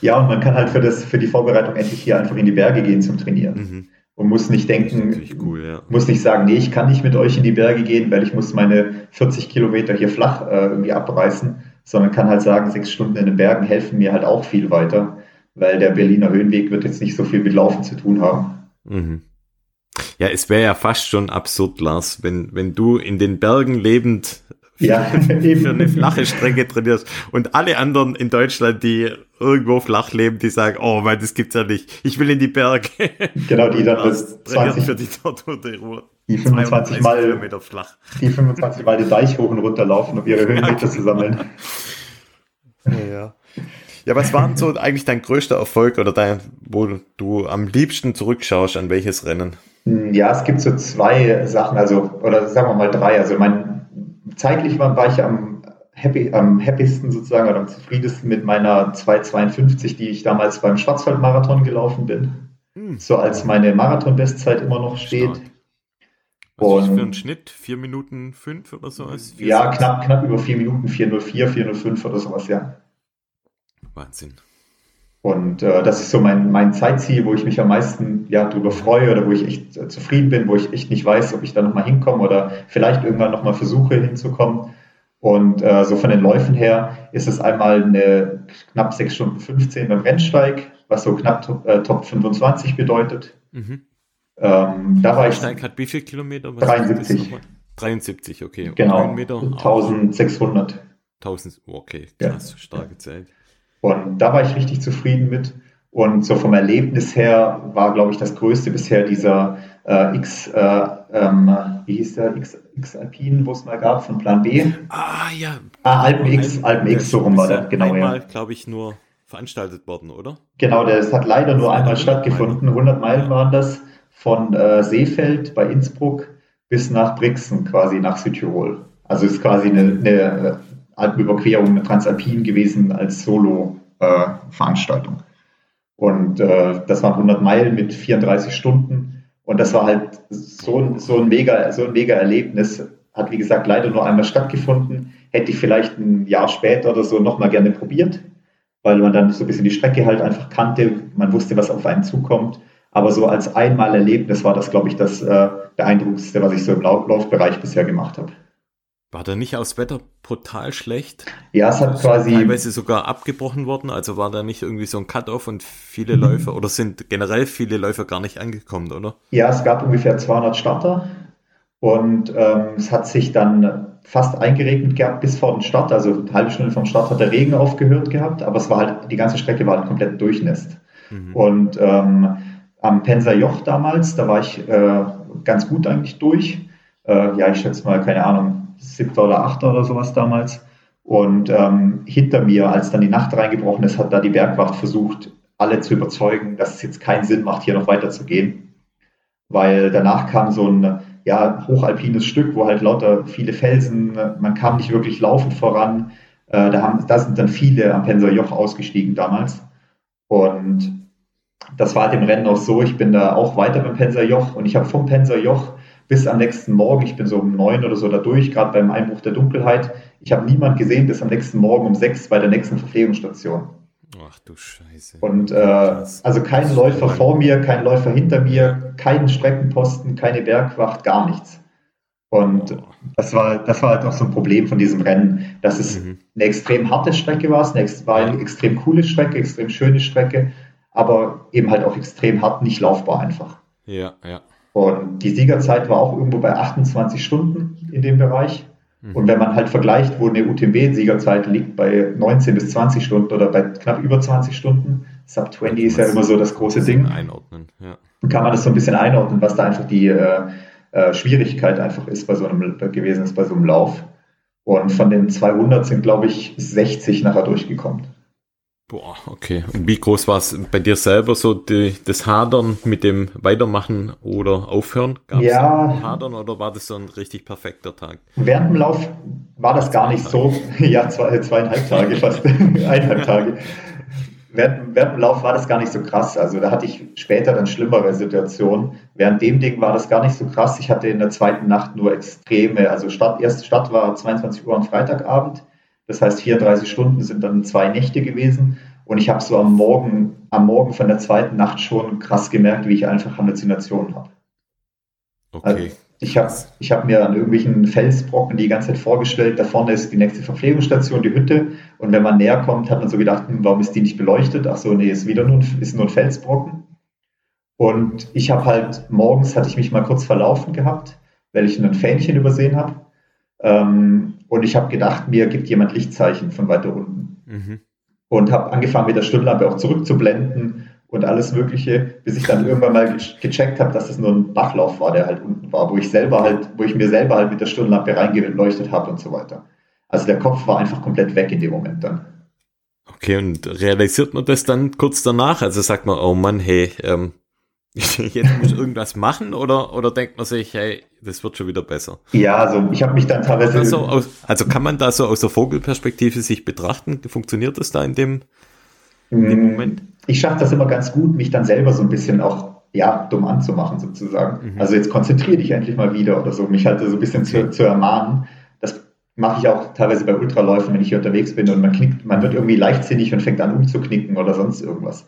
ja und man kann halt für das für die Vorbereitung endlich hier einfach in die Berge gehen zum Trainieren. Mhm. Und muss nicht denken, cool, ja. muss nicht sagen, nee, ich kann nicht mit euch in die Berge gehen, weil ich muss meine 40 Kilometer hier flach äh, irgendwie abreißen sondern kann halt sagen, sechs Stunden in den Bergen helfen mir halt auch viel weiter, weil der Berliner Höhenweg wird jetzt nicht so viel mit Laufen zu tun haben. Mhm. Ja, es wäre ja fast schon absurd, Lars, wenn, wenn du in den Bergen lebend ja, für eine flache Strecke trainierst und alle anderen in Deutschland, die irgendwo flach leben, die sagen, oh weil das gibt's ja nicht, ich will in die Berge. Genau, die dann das 20, für die Tortur die 25 Mal, die 25 Mal den Deich hoch und runter laufen, um ihre Höhenmeter zu sammeln. Ja. Ja, was war denn so eigentlich dein größter Erfolg oder dein, wo du am liebsten zurückschaust, an welches Rennen? Hm, ja, es gibt so zwei Sachen, also, oder sagen wir mal drei. Also mein, zeitlich war, war ich am, happy, am happiesten sozusagen oder am zufriedensten mit meiner 2,52, die ich damals beim Schwarzwaldmarathon gelaufen bin. Hm. So als meine Marathon-Bestzeit immer noch steht. Stark. Was und, für ein Schnitt? 4 Minuten 5 oder sowas? Ja, knapp, knapp über 4 Minuten, 404, 405 oder sowas, ja. Wahnsinn. Und äh, das ist so mein, mein Zeitziel, wo ich mich am meisten ja, darüber freue oder wo ich echt äh, zufrieden bin, wo ich echt nicht weiß, ob ich da nochmal hinkomme oder vielleicht irgendwann nochmal versuche hinzukommen. Und äh, so von den Läufen her ist es einmal eine knapp 6 Stunden 15 beim Rennsteig, was so knapp äh, Top 25 bedeutet. Mhm. Ähm, da war ich. Hat wie viel Kilometer? Was 73. 73, okay. Genau. 1600. 1000, okay, krass, ja. starke Zeit. Und da war ich richtig zufrieden mit. Und so vom Erlebnis her war, glaube ich, das größte bisher dieser äh, X, äh, ähm, wie hieß der, X, X Alpin, wo es mal gab, von Plan B. Ah, ja. Ah, Alpen X, Alpen X, so rum war der, genau, einmal, ja. glaube ich, nur veranstaltet worden, oder? Genau, das hat leider nur einmal stattgefunden. 100 Meilen waren das von äh, Seefeld bei Innsbruck bis nach Brixen, quasi nach Südtirol. Also ist quasi eine, eine äh, Alpenüberquerung, eine Transalpin gewesen als Solo-Veranstaltung. Äh, und äh, das waren 100 Meilen mit 34 Stunden. Und das war halt so, so, ein mega, so ein mega Erlebnis. Hat, wie gesagt, leider nur einmal stattgefunden. Hätte ich vielleicht ein Jahr später oder so nochmal gerne probiert, weil man dann so ein bisschen die Strecke halt einfach kannte. Man wusste, was auf einen zukommt. Aber so als einmal Erlebnis war das, glaube ich, das äh, beeindruckendste, was ich so im Laufbereich bisher gemacht habe. War da nicht aus Wetter brutal schlecht? Ja, es hat also quasi. Teilweise sogar abgebrochen worden. Also war da nicht irgendwie so ein Cut-off und viele. Läufer oder sind generell viele Läufer gar nicht angekommen, oder? Ja, es gab ungefähr 200 Starter und ähm, es hat sich dann fast eingeregnet gehabt bis vor den Start. Also eine halbe Stunde vom Start hat der Regen aufgehört gehabt, aber es war halt, die ganze Strecke war halt komplett durchnässt. Mhm. Und ähm, am Penser Joch damals, da war ich äh, ganz gut eigentlich durch. Äh, ja, ich schätze mal, keine Ahnung, siebter oder achter oder sowas damals. Und ähm, hinter mir, als dann die Nacht reingebrochen ist, hat da die Bergwacht versucht, alle zu überzeugen, dass es jetzt keinen Sinn macht, hier noch weiter zu gehen. Weil danach kam so ein ja, hochalpines Stück, wo halt lauter viele Felsen, man kam nicht wirklich laufend voran. Äh, da, haben, da sind dann viele am Penser Joch ausgestiegen damals. Und das war halt im Rennen auch so, ich bin da auch weiter beim Penser Joch und ich habe vom Penser Joch bis am nächsten Morgen, ich bin so um neun oder so da durch, gerade beim Einbruch der Dunkelheit. Ich habe niemand gesehen bis am nächsten Morgen um sechs bei der nächsten Verpflegungsstation. Ach du Scheiße. Und äh, also kein Läufer vor mir, kein Läufer hinter mir, kein Streckenposten, keine Bergwacht, gar nichts. Und das war, das war halt auch so ein Problem von diesem Rennen, dass es mhm. eine extrem harte Strecke war, es war eine extrem coole Strecke, extrem schöne Strecke, aber eben halt auch extrem hart, nicht laufbar einfach. Ja, ja. Und die Siegerzeit war auch irgendwo bei 28 Stunden in dem Bereich. Mhm. Und wenn man halt vergleicht, wo eine UTMB-Siegerzeit liegt bei 19 bis 20 Stunden oder bei knapp über 20 Stunden, Sub 20 ist ja immer so das große Ding. Einordnen, ja. Kann man das so ein bisschen einordnen, was da einfach die äh, äh, Schwierigkeit einfach ist bei so einem gewesen ist bei so einem Lauf. Und von den 200 sind, glaube ich, 60 nachher durchgekommen. Boah, okay. Und wie groß war es bei dir selber so die, das Hadern mit dem Weitermachen oder Aufhören? Gab ja. es Hadern oder war das so ein richtig perfekter Tag? Während dem Lauf war das gar nicht so. ja, zwei, zweieinhalb Tage fast. Eineinhalb Tage. Während, während dem Lauf war das gar nicht so krass. Also da hatte ich später dann schlimmere Situationen. Während dem Ding war das gar nicht so krass. Ich hatte in der zweiten Nacht nur extreme, also Stadt, erste Stadt war 22 Uhr am Freitagabend das heißt, 34 Stunden sind dann zwei Nächte gewesen. Und ich habe so am Morgen, am Morgen von der zweiten Nacht schon krass gemerkt, wie ich einfach Halluzinationen habe. Okay. Also ich habe ich hab mir an irgendwelchen Felsbrocken die ganze Zeit vorgestellt, da vorne ist die nächste Verpflegungsstation, die Hütte. Und wenn man näher kommt, hat man so gedacht, hm, warum ist die nicht beleuchtet? Ach so, nee, ist wieder nur ein, ist nur ein Felsbrocken. Und ich habe halt, morgens hatte ich mich mal kurz verlaufen gehabt, weil ich ein Fähnchen übersehen habe. Ähm, und ich habe gedacht, mir gibt jemand Lichtzeichen von weiter unten. Mhm. Und habe angefangen, mit der Stirnlampe auch zurückzublenden und alles Mögliche, bis ich dann irgendwann mal gecheckt habe, dass das nur ein Bachlauf war, der halt unten war, wo ich selber halt, wo ich mir selber halt mit der Stirnlampe reingeleuchtet habe und so weiter. Also der Kopf war einfach komplett weg in dem Moment dann. Okay, und realisiert man das dann kurz danach? Also sagt man, oh Mann, hey, ähm, jetzt muss irgendwas machen oder, oder denkt man sich, hey, das wird schon wieder besser? Ja, also ich habe mich dann teilweise. Also, aus, also kann man da so aus der Vogelperspektive sich betrachten? Funktioniert das da in dem, in dem mm, Moment? Ich schaffe das immer ganz gut, mich dann selber so ein bisschen auch ja, dumm anzumachen sozusagen. Mhm. Also jetzt konzentriere dich endlich mal wieder oder so, mich halt so ein bisschen okay. zu, zu ermahnen. Das mache ich auch teilweise bei Ultraläufen, wenn ich hier unterwegs bin und man knickt, man wird irgendwie leichtsinnig und fängt an umzuknicken oder sonst irgendwas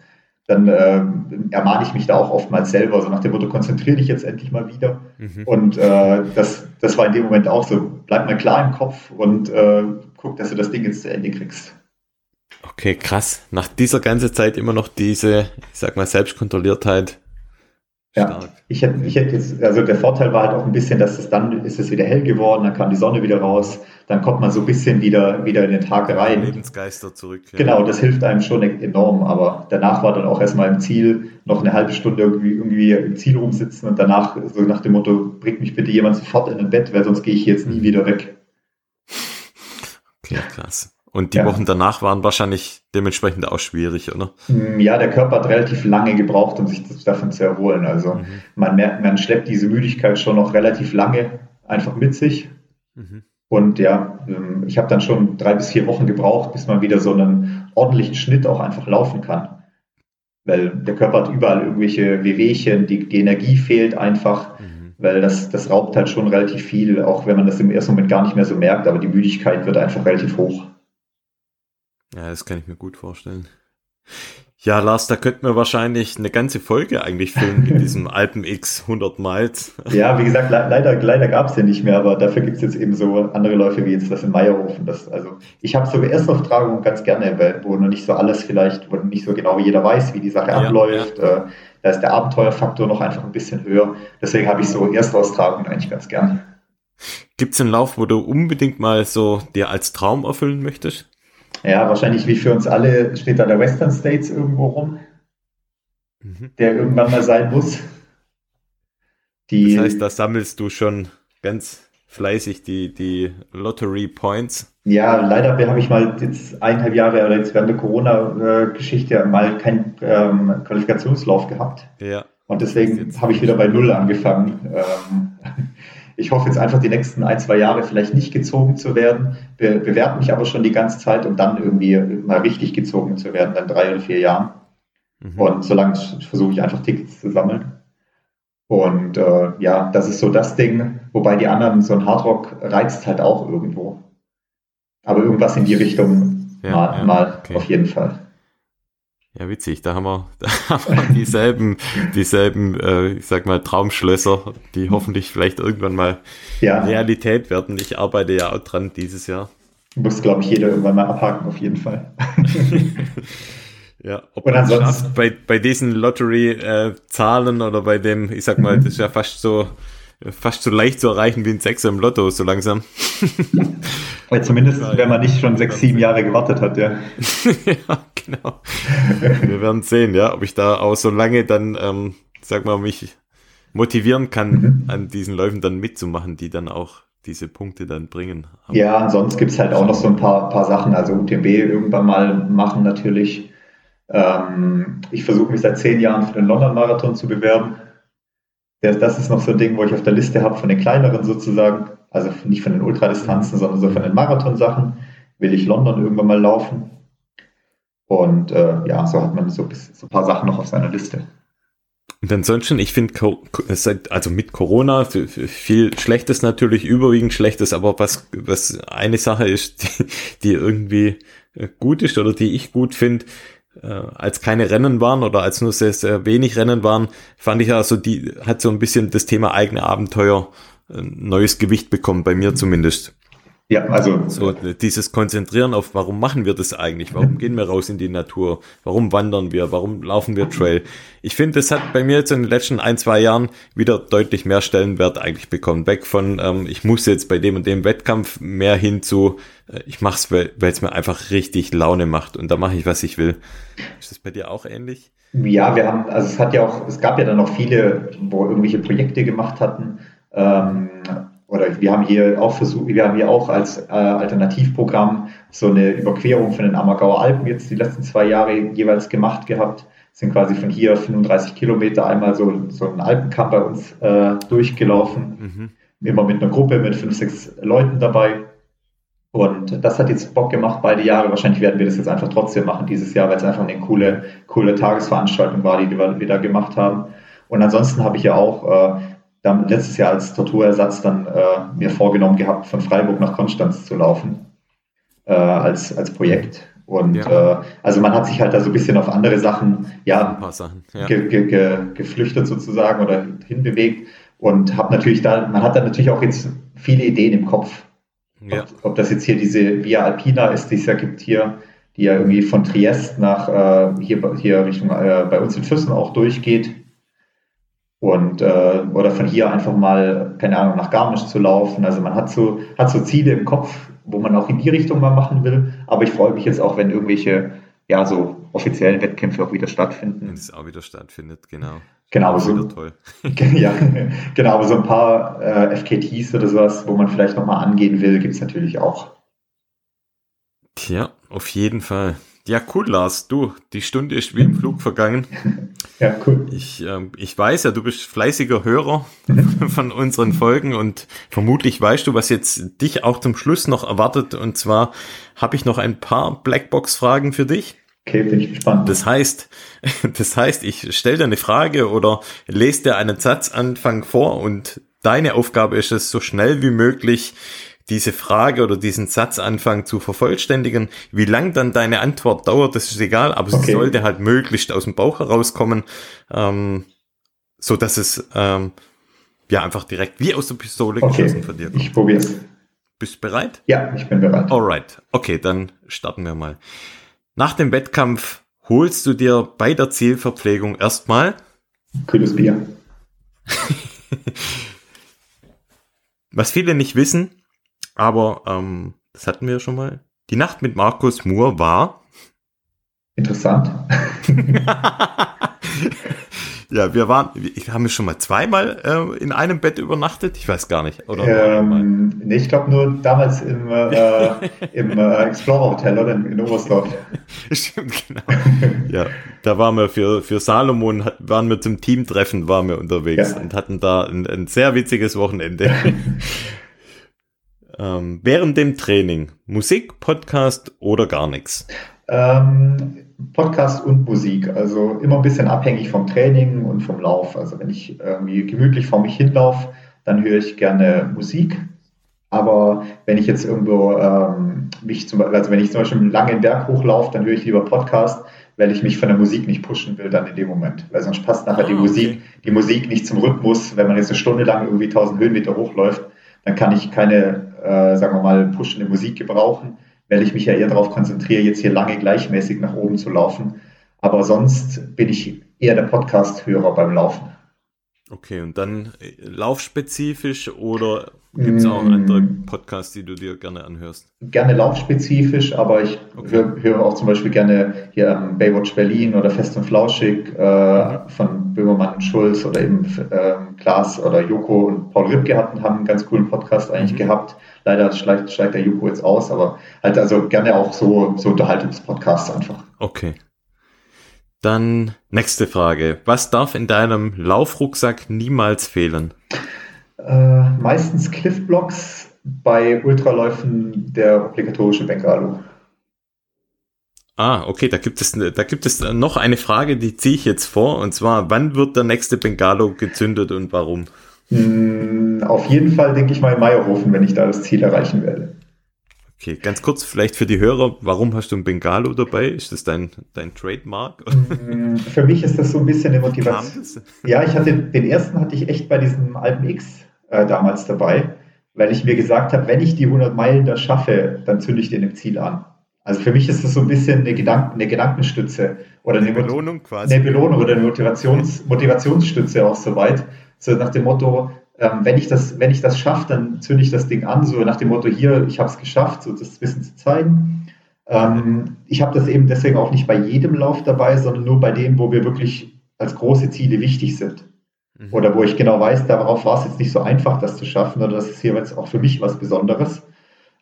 dann äh, ermahne ich mich da auch oftmals selber, so nach dem Motto, konzentriere dich jetzt endlich mal wieder. Mhm. Und äh, das, das war in dem Moment auch so, bleib mal klar im Kopf und äh, guck, dass du das Ding jetzt zu Ende kriegst. Okay, krass. Nach dieser ganzen Zeit immer noch diese, ich sag mal, Selbstkontrolliertheit ja, ich hätte, ich hätte jetzt, also der Vorteil war halt auch ein bisschen, dass es dann ist es wieder hell geworden, dann kam die Sonne wieder raus, dann kommt man so ein bisschen wieder, wieder in den Tag rein. Lebensgeister zurück. Ja. Genau, das hilft einem schon enorm, aber danach war dann auch erstmal im Ziel noch eine halbe Stunde irgendwie, irgendwie im Ziel rumsitzen und danach so nach dem Motto, bringt mich bitte jemand sofort in ein Bett, weil sonst gehe ich jetzt nie wieder weg. Okay, krass. Und die ja. Wochen danach waren wahrscheinlich dementsprechend auch schwierig, oder? Mm, ja, der Körper hat relativ lange gebraucht, um sich davon zu erholen. Also mhm. man merkt, man schleppt diese Müdigkeit schon noch relativ lange einfach mit sich. Mhm. Und ja, ähm, ich habe dann schon drei bis vier Wochen gebraucht, bis man wieder so einen ordentlichen Schnitt auch einfach laufen kann. Weil der Körper hat überall irgendwelche Wehwehchen, die, die Energie fehlt einfach, mhm. weil das, das raubt halt schon relativ viel, auch wenn man das im ersten Moment gar nicht mehr so merkt, aber die Müdigkeit wird einfach relativ hoch. Ja, das kann ich mir gut vorstellen. Ja, Lars, da könnten wir wahrscheinlich eine ganze Folge eigentlich filmen mit diesem Alpen X 100 Miles. Ja, wie gesagt, le leider, leider gab es ja nicht mehr, aber dafür gibt es jetzt eben so andere Läufe wie jetzt das in Meierhofen. Das, also ich habe so Erstauftragungen ganz gerne, wo noch nicht so alles vielleicht, wo nicht so genau jeder weiß, wie die Sache abläuft. Ja. Äh, da ist der Abenteuerfaktor noch einfach ein bisschen höher. Deswegen habe ich so Erstaustragungen eigentlich ganz gern. Gibt es einen Lauf, wo du unbedingt mal so dir als Traum erfüllen möchtest? Ja, wahrscheinlich wie für uns alle steht da der Western States irgendwo rum, mhm. der irgendwann mal sein muss. Die, das heißt, da sammelst du schon ganz fleißig die, die Lottery Points. Ja, leider habe ich mal jetzt eineinhalb Jahre oder jetzt während der Corona-Geschichte mal keinen ähm, Qualifikationslauf gehabt. Ja. Und deswegen habe ich wieder bei Null angefangen. Ähm, ich hoffe jetzt einfach die nächsten ein, zwei Jahre vielleicht nicht gezogen zu werden, be bewerte mich aber schon die ganze Zeit, um dann irgendwie mal richtig gezogen zu werden, dann drei oder vier Jahren. Mhm. Und solange versuche ich einfach Tickets zu sammeln. Und äh, ja, das ist so das Ding, wobei die anderen, so ein Hardrock reizt halt auch irgendwo. Aber irgendwas in die Richtung ja, mal, ja, mal okay. auf jeden Fall. Ja, witzig, da haben wir, da haben wir dieselben, dieselben, äh, ich sag mal, Traumschlösser, die hoffentlich vielleicht irgendwann mal ja. Realität werden. Ich arbeite ja auch dran dieses Jahr. Muss, glaube ich, jeder irgendwann mal abhaken, auf jeden Fall. ja, ob Und man schafft, bei, bei diesen Lottery-Zahlen äh, oder bei dem, ich sag mal, das ist ja fast so, fast so leicht zu erreichen wie ein Sechser im Lotto, so langsam. Weil zumindest, wenn man nicht schon sechs, sieben Jahre gewartet hat, ja. ja, genau. Wir werden sehen, ja, ob ich da auch so lange dann, ähm, sag mal, mich motivieren kann, mhm. an diesen Läufen dann mitzumachen, die dann auch diese Punkte dann bringen. Aber ja, ansonsten gibt es halt auch noch so ein paar, paar Sachen, also UTMB irgendwann mal machen natürlich. Ähm, ich versuche mich seit zehn Jahren für den London-Marathon zu bewerben das ist noch so ein Ding, wo ich auf der Liste habe von den kleineren sozusagen, also nicht von den Ultradistanzen, sondern so von den Marathonsachen, will ich London irgendwann mal laufen. Und äh, ja, so hat man so, so ein paar Sachen noch auf seiner Liste. Und ansonsten, ich finde, also mit Corona viel Schlechtes natürlich, überwiegend Schlechtes, aber was, was eine Sache ist, die, die irgendwie gut ist oder die ich gut finde, äh, als keine Rennen waren oder als nur sehr, sehr wenig Rennen waren, fand ich ja so, die hat so ein bisschen das Thema eigene Abenteuer ein äh, neues Gewicht bekommen, bei mir zumindest. Ja, also. So, dieses Konzentrieren auf, warum machen wir das eigentlich? Warum gehen wir raus in die Natur? Warum wandern wir? Warum laufen wir Trail? Ich finde, das hat bei mir jetzt in den letzten ein, zwei Jahren wieder deutlich mehr Stellenwert eigentlich bekommen. Weg von, ähm, ich muss jetzt bei dem und dem Wettkampf mehr hin zu, äh, ich mach's, weil es mir einfach richtig Laune macht und da mache ich, was ich will. Ist das bei dir auch ähnlich? Ja, wir haben, also es hat ja auch, es gab ja dann noch viele, wo irgendwelche Projekte gemacht hatten. Ähm, oder wir haben hier auch versucht, wir haben hier auch als äh, Alternativprogramm so eine Überquerung von den Ammergauer Alpen jetzt die letzten zwei Jahre jeweils gemacht gehabt. Sind quasi von hier 35 Kilometer einmal so, so ein Alpenkamp bei uns äh, durchgelaufen. Mhm. Immer mit einer Gruppe mit fünf, sechs Leuten dabei. Und das hat jetzt Bock gemacht, beide Jahre. Wahrscheinlich werden wir das jetzt einfach trotzdem machen dieses Jahr, weil es einfach eine coole, coole Tagesveranstaltung war, die wir, wir da gemacht haben. Und ansonsten habe ich ja auch äh, dann letztes Jahr als Torturersatz dann äh, mir vorgenommen gehabt, von Freiburg nach Konstanz zu laufen äh, als, als Projekt. Und ja. äh, also man hat sich halt da so ein bisschen auf andere Sachen, ja, Sachen, ja. Ge, ge, ge, geflüchtet sozusagen oder hinbewegt und habe natürlich da, man hat dann natürlich auch jetzt viele Ideen im Kopf. Ja. Ob, ob, das jetzt hier diese Via Alpina ist, die es ja gibt hier, die ja irgendwie von Triest nach äh, hier, hier Richtung äh, bei uns in Füssen auch durchgeht und äh, oder von hier einfach mal, keine Ahnung, nach Garmisch zu laufen. Also man hat so, hat so Ziele im Kopf, wo man auch in die Richtung mal machen will. Aber ich freue mich jetzt auch, wenn irgendwelche, ja, so offiziellen Wettkämpfe auch wieder stattfinden. Wenn es auch wieder stattfindet, genau. Genau, so, toll. ja, genau, aber so ein paar äh, FKTs oder sowas, wo man vielleicht nochmal angehen will, gibt es natürlich auch. Tja, auf jeden Fall. Ja, cool, Lars. Du, die Stunde ist wie im Flug vergangen. Ja, cool. Ich, äh, ich weiß ja, du bist fleißiger Hörer von unseren Folgen und vermutlich weißt du, was jetzt dich auch zum Schluss noch erwartet. Und zwar habe ich noch ein paar Blackbox-Fragen für dich. Okay, bin ich gespannt. Das heißt, das heißt, ich stelle dir eine Frage oder lese dir einen Satzanfang vor und deine Aufgabe ist es, so schnell wie möglich diese Frage oder diesen Satzanfang zu vervollständigen. Wie lang dann deine Antwort dauert, das ist egal, aber okay. sie sollte halt möglichst aus dem Bauch herauskommen, ähm, so dass es ähm, ja einfach direkt wie aus der Pistole okay. geschossen von dir kommt. Ich probiere es. Bist du bereit? Ja, ich bin bereit. Alright. Okay, dann starten wir mal. Nach dem Wettkampf holst du dir bei der Zielverpflegung erstmal kühles Bier. Was viele nicht wissen, aber ähm, das hatten wir schon mal. Die Nacht mit Markus Moore war interessant. ja, wir waren, wir haben schon mal zweimal äh, in einem Bett übernachtet. Ich weiß gar nicht. Oder ähm, nee, ich glaube nur damals im, äh, im äh, Explorer Hotel oder in, in Oberstdorf. Stimmt, genau. ja, da waren wir für, für Salomon, waren wir zum Teamtreffen, waren wir unterwegs ja. und hatten da ein, ein sehr witziges Wochenende. Ähm, während dem Training Musik, Podcast oder gar nichts? Ähm, Podcast und Musik. Also immer ein bisschen abhängig vom Training und vom Lauf. Also wenn ich irgendwie gemütlich vor mich hinlaufe, dann höre ich gerne Musik. Aber wenn ich jetzt irgendwo ähm, mich zum Beispiel, also wenn ich zum Beispiel einen langen Berg hochlaufe, dann höre ich lieber Podcast, weil ich mich von der Musik nicht pushen will dann in dem Moment. Weil sonst passt nachher ah, die Musik, okay. die Musik nicht zum Rhythmus. Wenn man jetzt eine Stunde lang irgendwie 1000 Höhenmeter hochläuft, dann kann ich keine, äh, sagen wir mal, pushende Musik gebrauchen weil ich mich ja eher darauf konzentriere, jetzt hier lange gleichmäßig nach oben zu laufen. Aber sonst bin ich eher der Podcast-Hörer beim Laufen. Okay, und dann äh, laufspezifisch oder gibt es auch andere mm. Podcasts, die du dir gerne anhörst? Gerne laufspezifisch, aber ich okay. höre, höre auch zum Beispiel gerne hier um, Baywatch Berlin oder Fest und Flauschig äh, mhm. von Böhmermann und Schulz oder eben äh, Klaas oder Joko und Paul Ripke hatten, haben einen ganz coolen Podcast eigentlich mhm. gehabt. Leider steigt, steigt der Joko jetzt aus, aber halt also gerne auch so, so Unterhaltungspodcasts einfach. Okay. Dann nächste Frage. Was darf in deinem Laufrucksack niemals fehlen? Äh, meistens Cliffblocks, bei Ultraläufen der obligatorische Bengalo. Ah, okay, da gibt es da gibt es noch eine Frage, die ziehe ich jetzt vor, und zwar, wann wird der nächste Bengalo gezündet und warum? Hm, auf jeden Fall denke ich mal in Meierhofen, wenn ich da das Ziel erreichen werde. Okay, ganz kurz vielleicht für die Hörer, warum hast du ein Bengalo dabei? Ist das dein, dein Trademark? Mm, für mich ist das so ein bisschen eine Motivation. Ja, ich hatte den ersten hatte ich echt bei diesem Alpen X äh, damals dabei, weil ich mir gesagt habe, wenn ich die 100 Meilen da schaffe, dann zünde ich den im Ziel an. Also für mich ist das so ein bisschen eine, Gedanken, eine Gedankenstütze oder eine, eine Belohnung quasi. Eine Belohnung oder eine Motivations, Motivationsstütze auch soweit. So nach dem Motto, ähm, wenn ich das, wenn ich das schaffe, dann zünde ich das Ding an, so nach dem Motto, hier, ich habe es geschafft, so das Wissen zu zeigen. Ähm, ich habe das eben deswegen auch nicht bei jedem Lauf dabei, sondern nur bei denen, wo wir wirklich als große Ziele wichtig sind. Mhm. Oder wo ich genau weiß, darauf war es jetzt nicht so einfach, das zu schaffen, oder das ist hier jetzt auch für mich was Besonderes.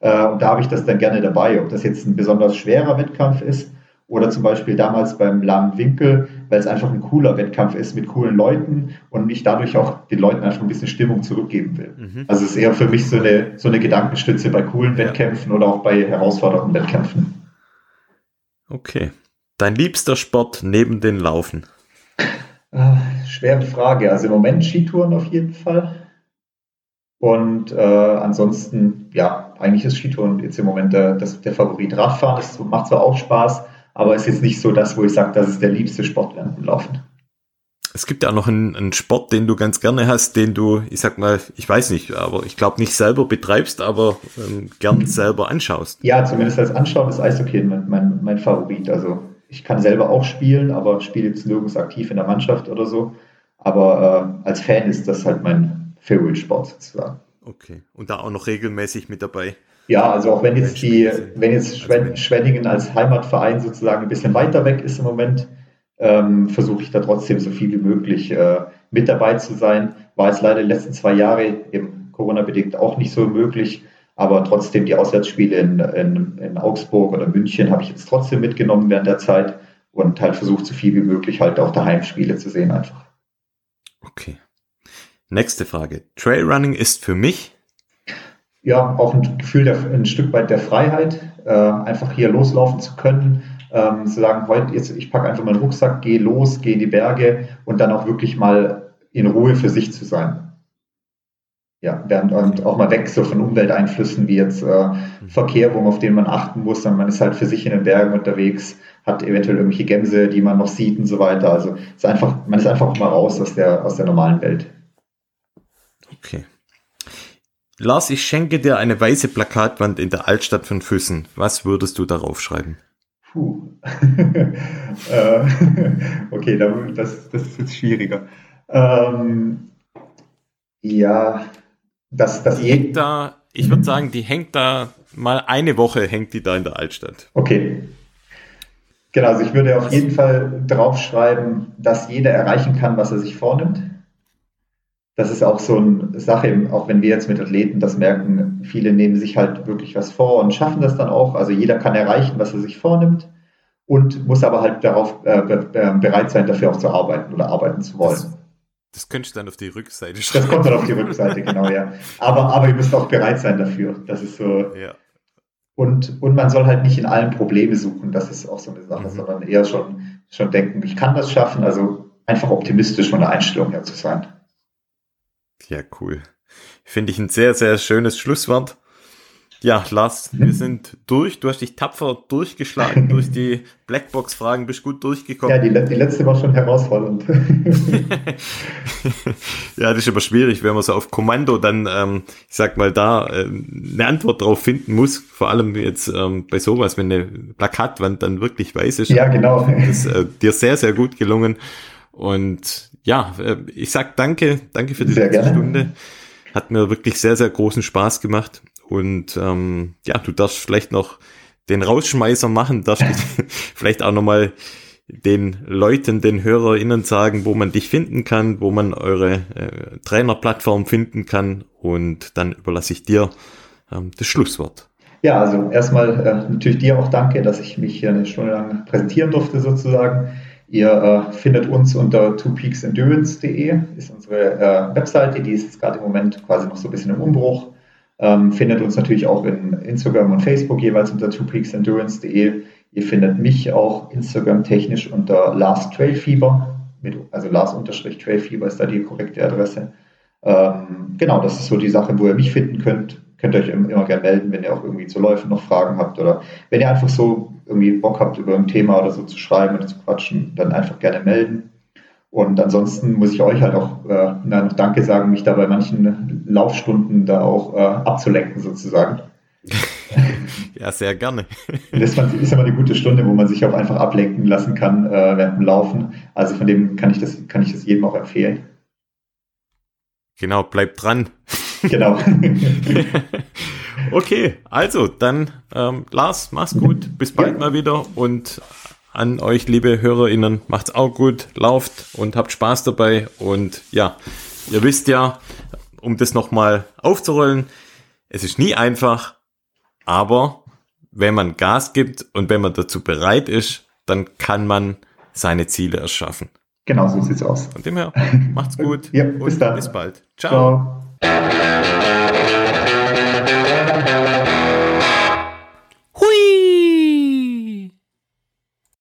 Äh, und da habe ich das dann gerne dabei, ob das jetzt ein besonders schwerer Wettkampf ist oder zum Beispiel damals beim Lahmen Winkel, weil es einfach ein cooler Wettkampf ist mit coolen Leuten und ich dadurch auch den Leuten einfach ein bisschen Stimmung zurückgeben will. Mhm. Also es ist eher für mich so eine, so eine Gedankenstütze bei coolen. Wettkämpfen oder auch bei herausfordernden Wettkämpfen. Okay. Dein liebster Sport neben den Laufen? Äh, schwere Frage. Also im Moment Skitouren auf jeden Fall. Und äh, ansonsten, ja, eigentlich ist Skitouren jetzt im Moment der, das, der Favorit. Radfahren das macht zwar auch Spaß, aber es ist jetzt nicht so das, wo ich sage, das ist der liebste Sport während dem Laufen. Es gibt ja auch noch einen, einen, Sport, den du ganz gerne hast, den du, ich sag mal, ich weiß nicht, aber ich glaube nicht selber betreibst, aber ähm, gern selber anschaust. Ja, zumindest als Anschauen ist Eishockey mein, mein, mein Favorit. Also ich kann selber auch spielen, aber spiele jetzt nirgends aktiv in der Mannschaft oder so. Aber äh, als Fan ist das halt mein Favorite-Sport sozusagen. Okay. Und da auch noch regelmäßig mit dabei. Ja, also auch wenn jetzt die, wenn jetzt Schwenningen als Heimatverein sozusagen ein bisschen weiter weg ist im Moment, ähm, versuche ich da trotzdem so viel wie möglich äh, mit dabei zu sein. War es leider die letzten zwei Jahre eben Corona-bedingt auch nicht so möglich. Aber trotzdem die Auswärtsspiele in, in, in Augsburg oder München habe ich jetzt trotzdem mitgenommen während der Zeit und halt versucht, so viel wie möglich halt auch daheim Spiele zu sehen einfach. Okay. Nächste Frage. Trailrunning ist für mich ja auch ein Gefühl, der, ein Stück weit der Freiheit, äh, einfach hier loslaufen zu können, ähm, zu sagen, heute jetzt ich packe einfach meinen Rucksack, gehe los, gehe in die Berge und dann auch wirklich mal in Ruhe für sich zu sein. Ja, während und auch mal weg so von Umwelteinflüssen wie jetzt äh, mhm. Verkehr, wo man, auf den man achten muss, sondern man ist halt für sich in den Bergen unterwegs, hat eventuell irgendwelche Gämse, die man noch sieht und so weiter. Also ist einfach, man ist einfach mal raus aus der, aus der normalen Welt. Okay. Lars, ich schenke dir eine weiße Plakatwand in der Altstadt von Füssen. Was würdest du darauf schreiben? Puh. Äh, okay, das, das ist jetzt schwieriger. Ähm, ja, das, das die hängt da, ich würde sagen, die hängt da mal eine Woche hängt die da in der Altstadt. Okay. Genau, also ich würde auf jeden Fall draufschreiben, dass jeder erreichen kann, was er sich vornimmt. Das ist auch so eine Sache, auch wenn wir jetzt mit Athleten das merken, viele nehmen sich halt wirklich was vor und schaffen das dann auch. Also jeder kann erreichen, was er sich vornimmt und muss aber halt darauf äh, bereit sein, dafür auch zu arbeiten oder arbeiten zu wollen. Das, das könntest du dann auf die Rückseite schreiben. Das kommt dann auf die Rückseite, genau, ja. Aber, aber ihr müsst auch bereit sein dafür. Das ist so. Ja. Und, und man soll halt nicht in allen Probleme suchen, das ist auch so eine Sache, mhm. sondern eher schon, schon denken, ich kann das schaffen, also einfach optimistisch von der Einstellung her zu sein. Ja, cool. Finde ich ein sehr, sehr schönes Schlusswort. Ja, Lars, wir sind durch. Du hast dich tapfer durchgeschlagen durch die Blackbox-Fragen, bist gut durchgekommen. Ja, die, die letzte war schon herausfordernd. ja, das ist aber schwierig, wenn man so auf Kommando dann, ähm, ich sag mal, da äh, eine Antwort drauf finden muss. Vor allem jetzt ähm, bei sowas, wenn eine Plakatwand dann wirklich weiß ist. Ja, genau. Das ist äh, dir sehr, sehr gut gelungen. Und ja, äh, ich sag danke, danke für diese Stunde. Hat mir wirklich sehr, sehr großen Spaß gemacht. Und ähm, ja, du darfst vielleicht noch den Rausschmeißer machen, darfst vielleicht auch nochmal den Leuten, den HörerInnen sagen, wo man dich finden kann, wo man eure äh, Trainerplattform finden kann und dann überlasse ich dir ähm, das Schlusswort. Ja, also erstmal äh, natürlich dir auch danke, dass ich mich hier eine Stunde lang präsentieren durfte sozusagen. Ihr äh, findet uns unter twopeaksendurance.de, ist unsere äh, Webseite, die ist jetzt gerade im Moment quasi noch so ein bisschen im Umbruch. Ähm, findet uns natürlich auch in Instagram und Facebook jeweils unter twopeaksendurance.de. Ihr findet mich auch Instagram-technisch unter Last Trail mit, also Lars-Trail Fever ist da die korrekte Adresse. Ähm, genau, das ist so die Sache, wo ihr mich finden könnt. Könnt ihr euch immer gerne melden, wenn ihr auch irgendwie zu Läufen noch Fragen habt oder wenn ihr einfach so irgendwie Bock habt, über ein Thema oder so zu schreiben oder zu quatschen, dann einfach gerne melden. Und ansonsten muss ich euch halt auch äh, noch Danke sagen, mich da bei manchen Laufstunden da auch äh, abzulenken sozusagen. ja, sehr gerne. das ist immer eine gute Stunde, wo man sich auch einfach ablenken lassen kann äh, während dem Laufen. Also von dem kann ich das, kann ich das jedem auch empfehlen. Genau, bleibt dran. Genau. okay, also dann ähm, Lars, mach's gut, bis bald ja. mal wieder und an euch, liebe HörerInnen, macht's auch gut, lauft und habt Spaß dabei. Und ja, ihr wisst ja, um das nochmal aufzurollen, es ist nie einfach, aber wenn man Gas gibt und wenn man dazu bereit ist, dann kann man seine Ziele erschaffen. Genau so sieht's aus. Von dem her, macht's gut ja, bis bis bald. Ciao. Ciao.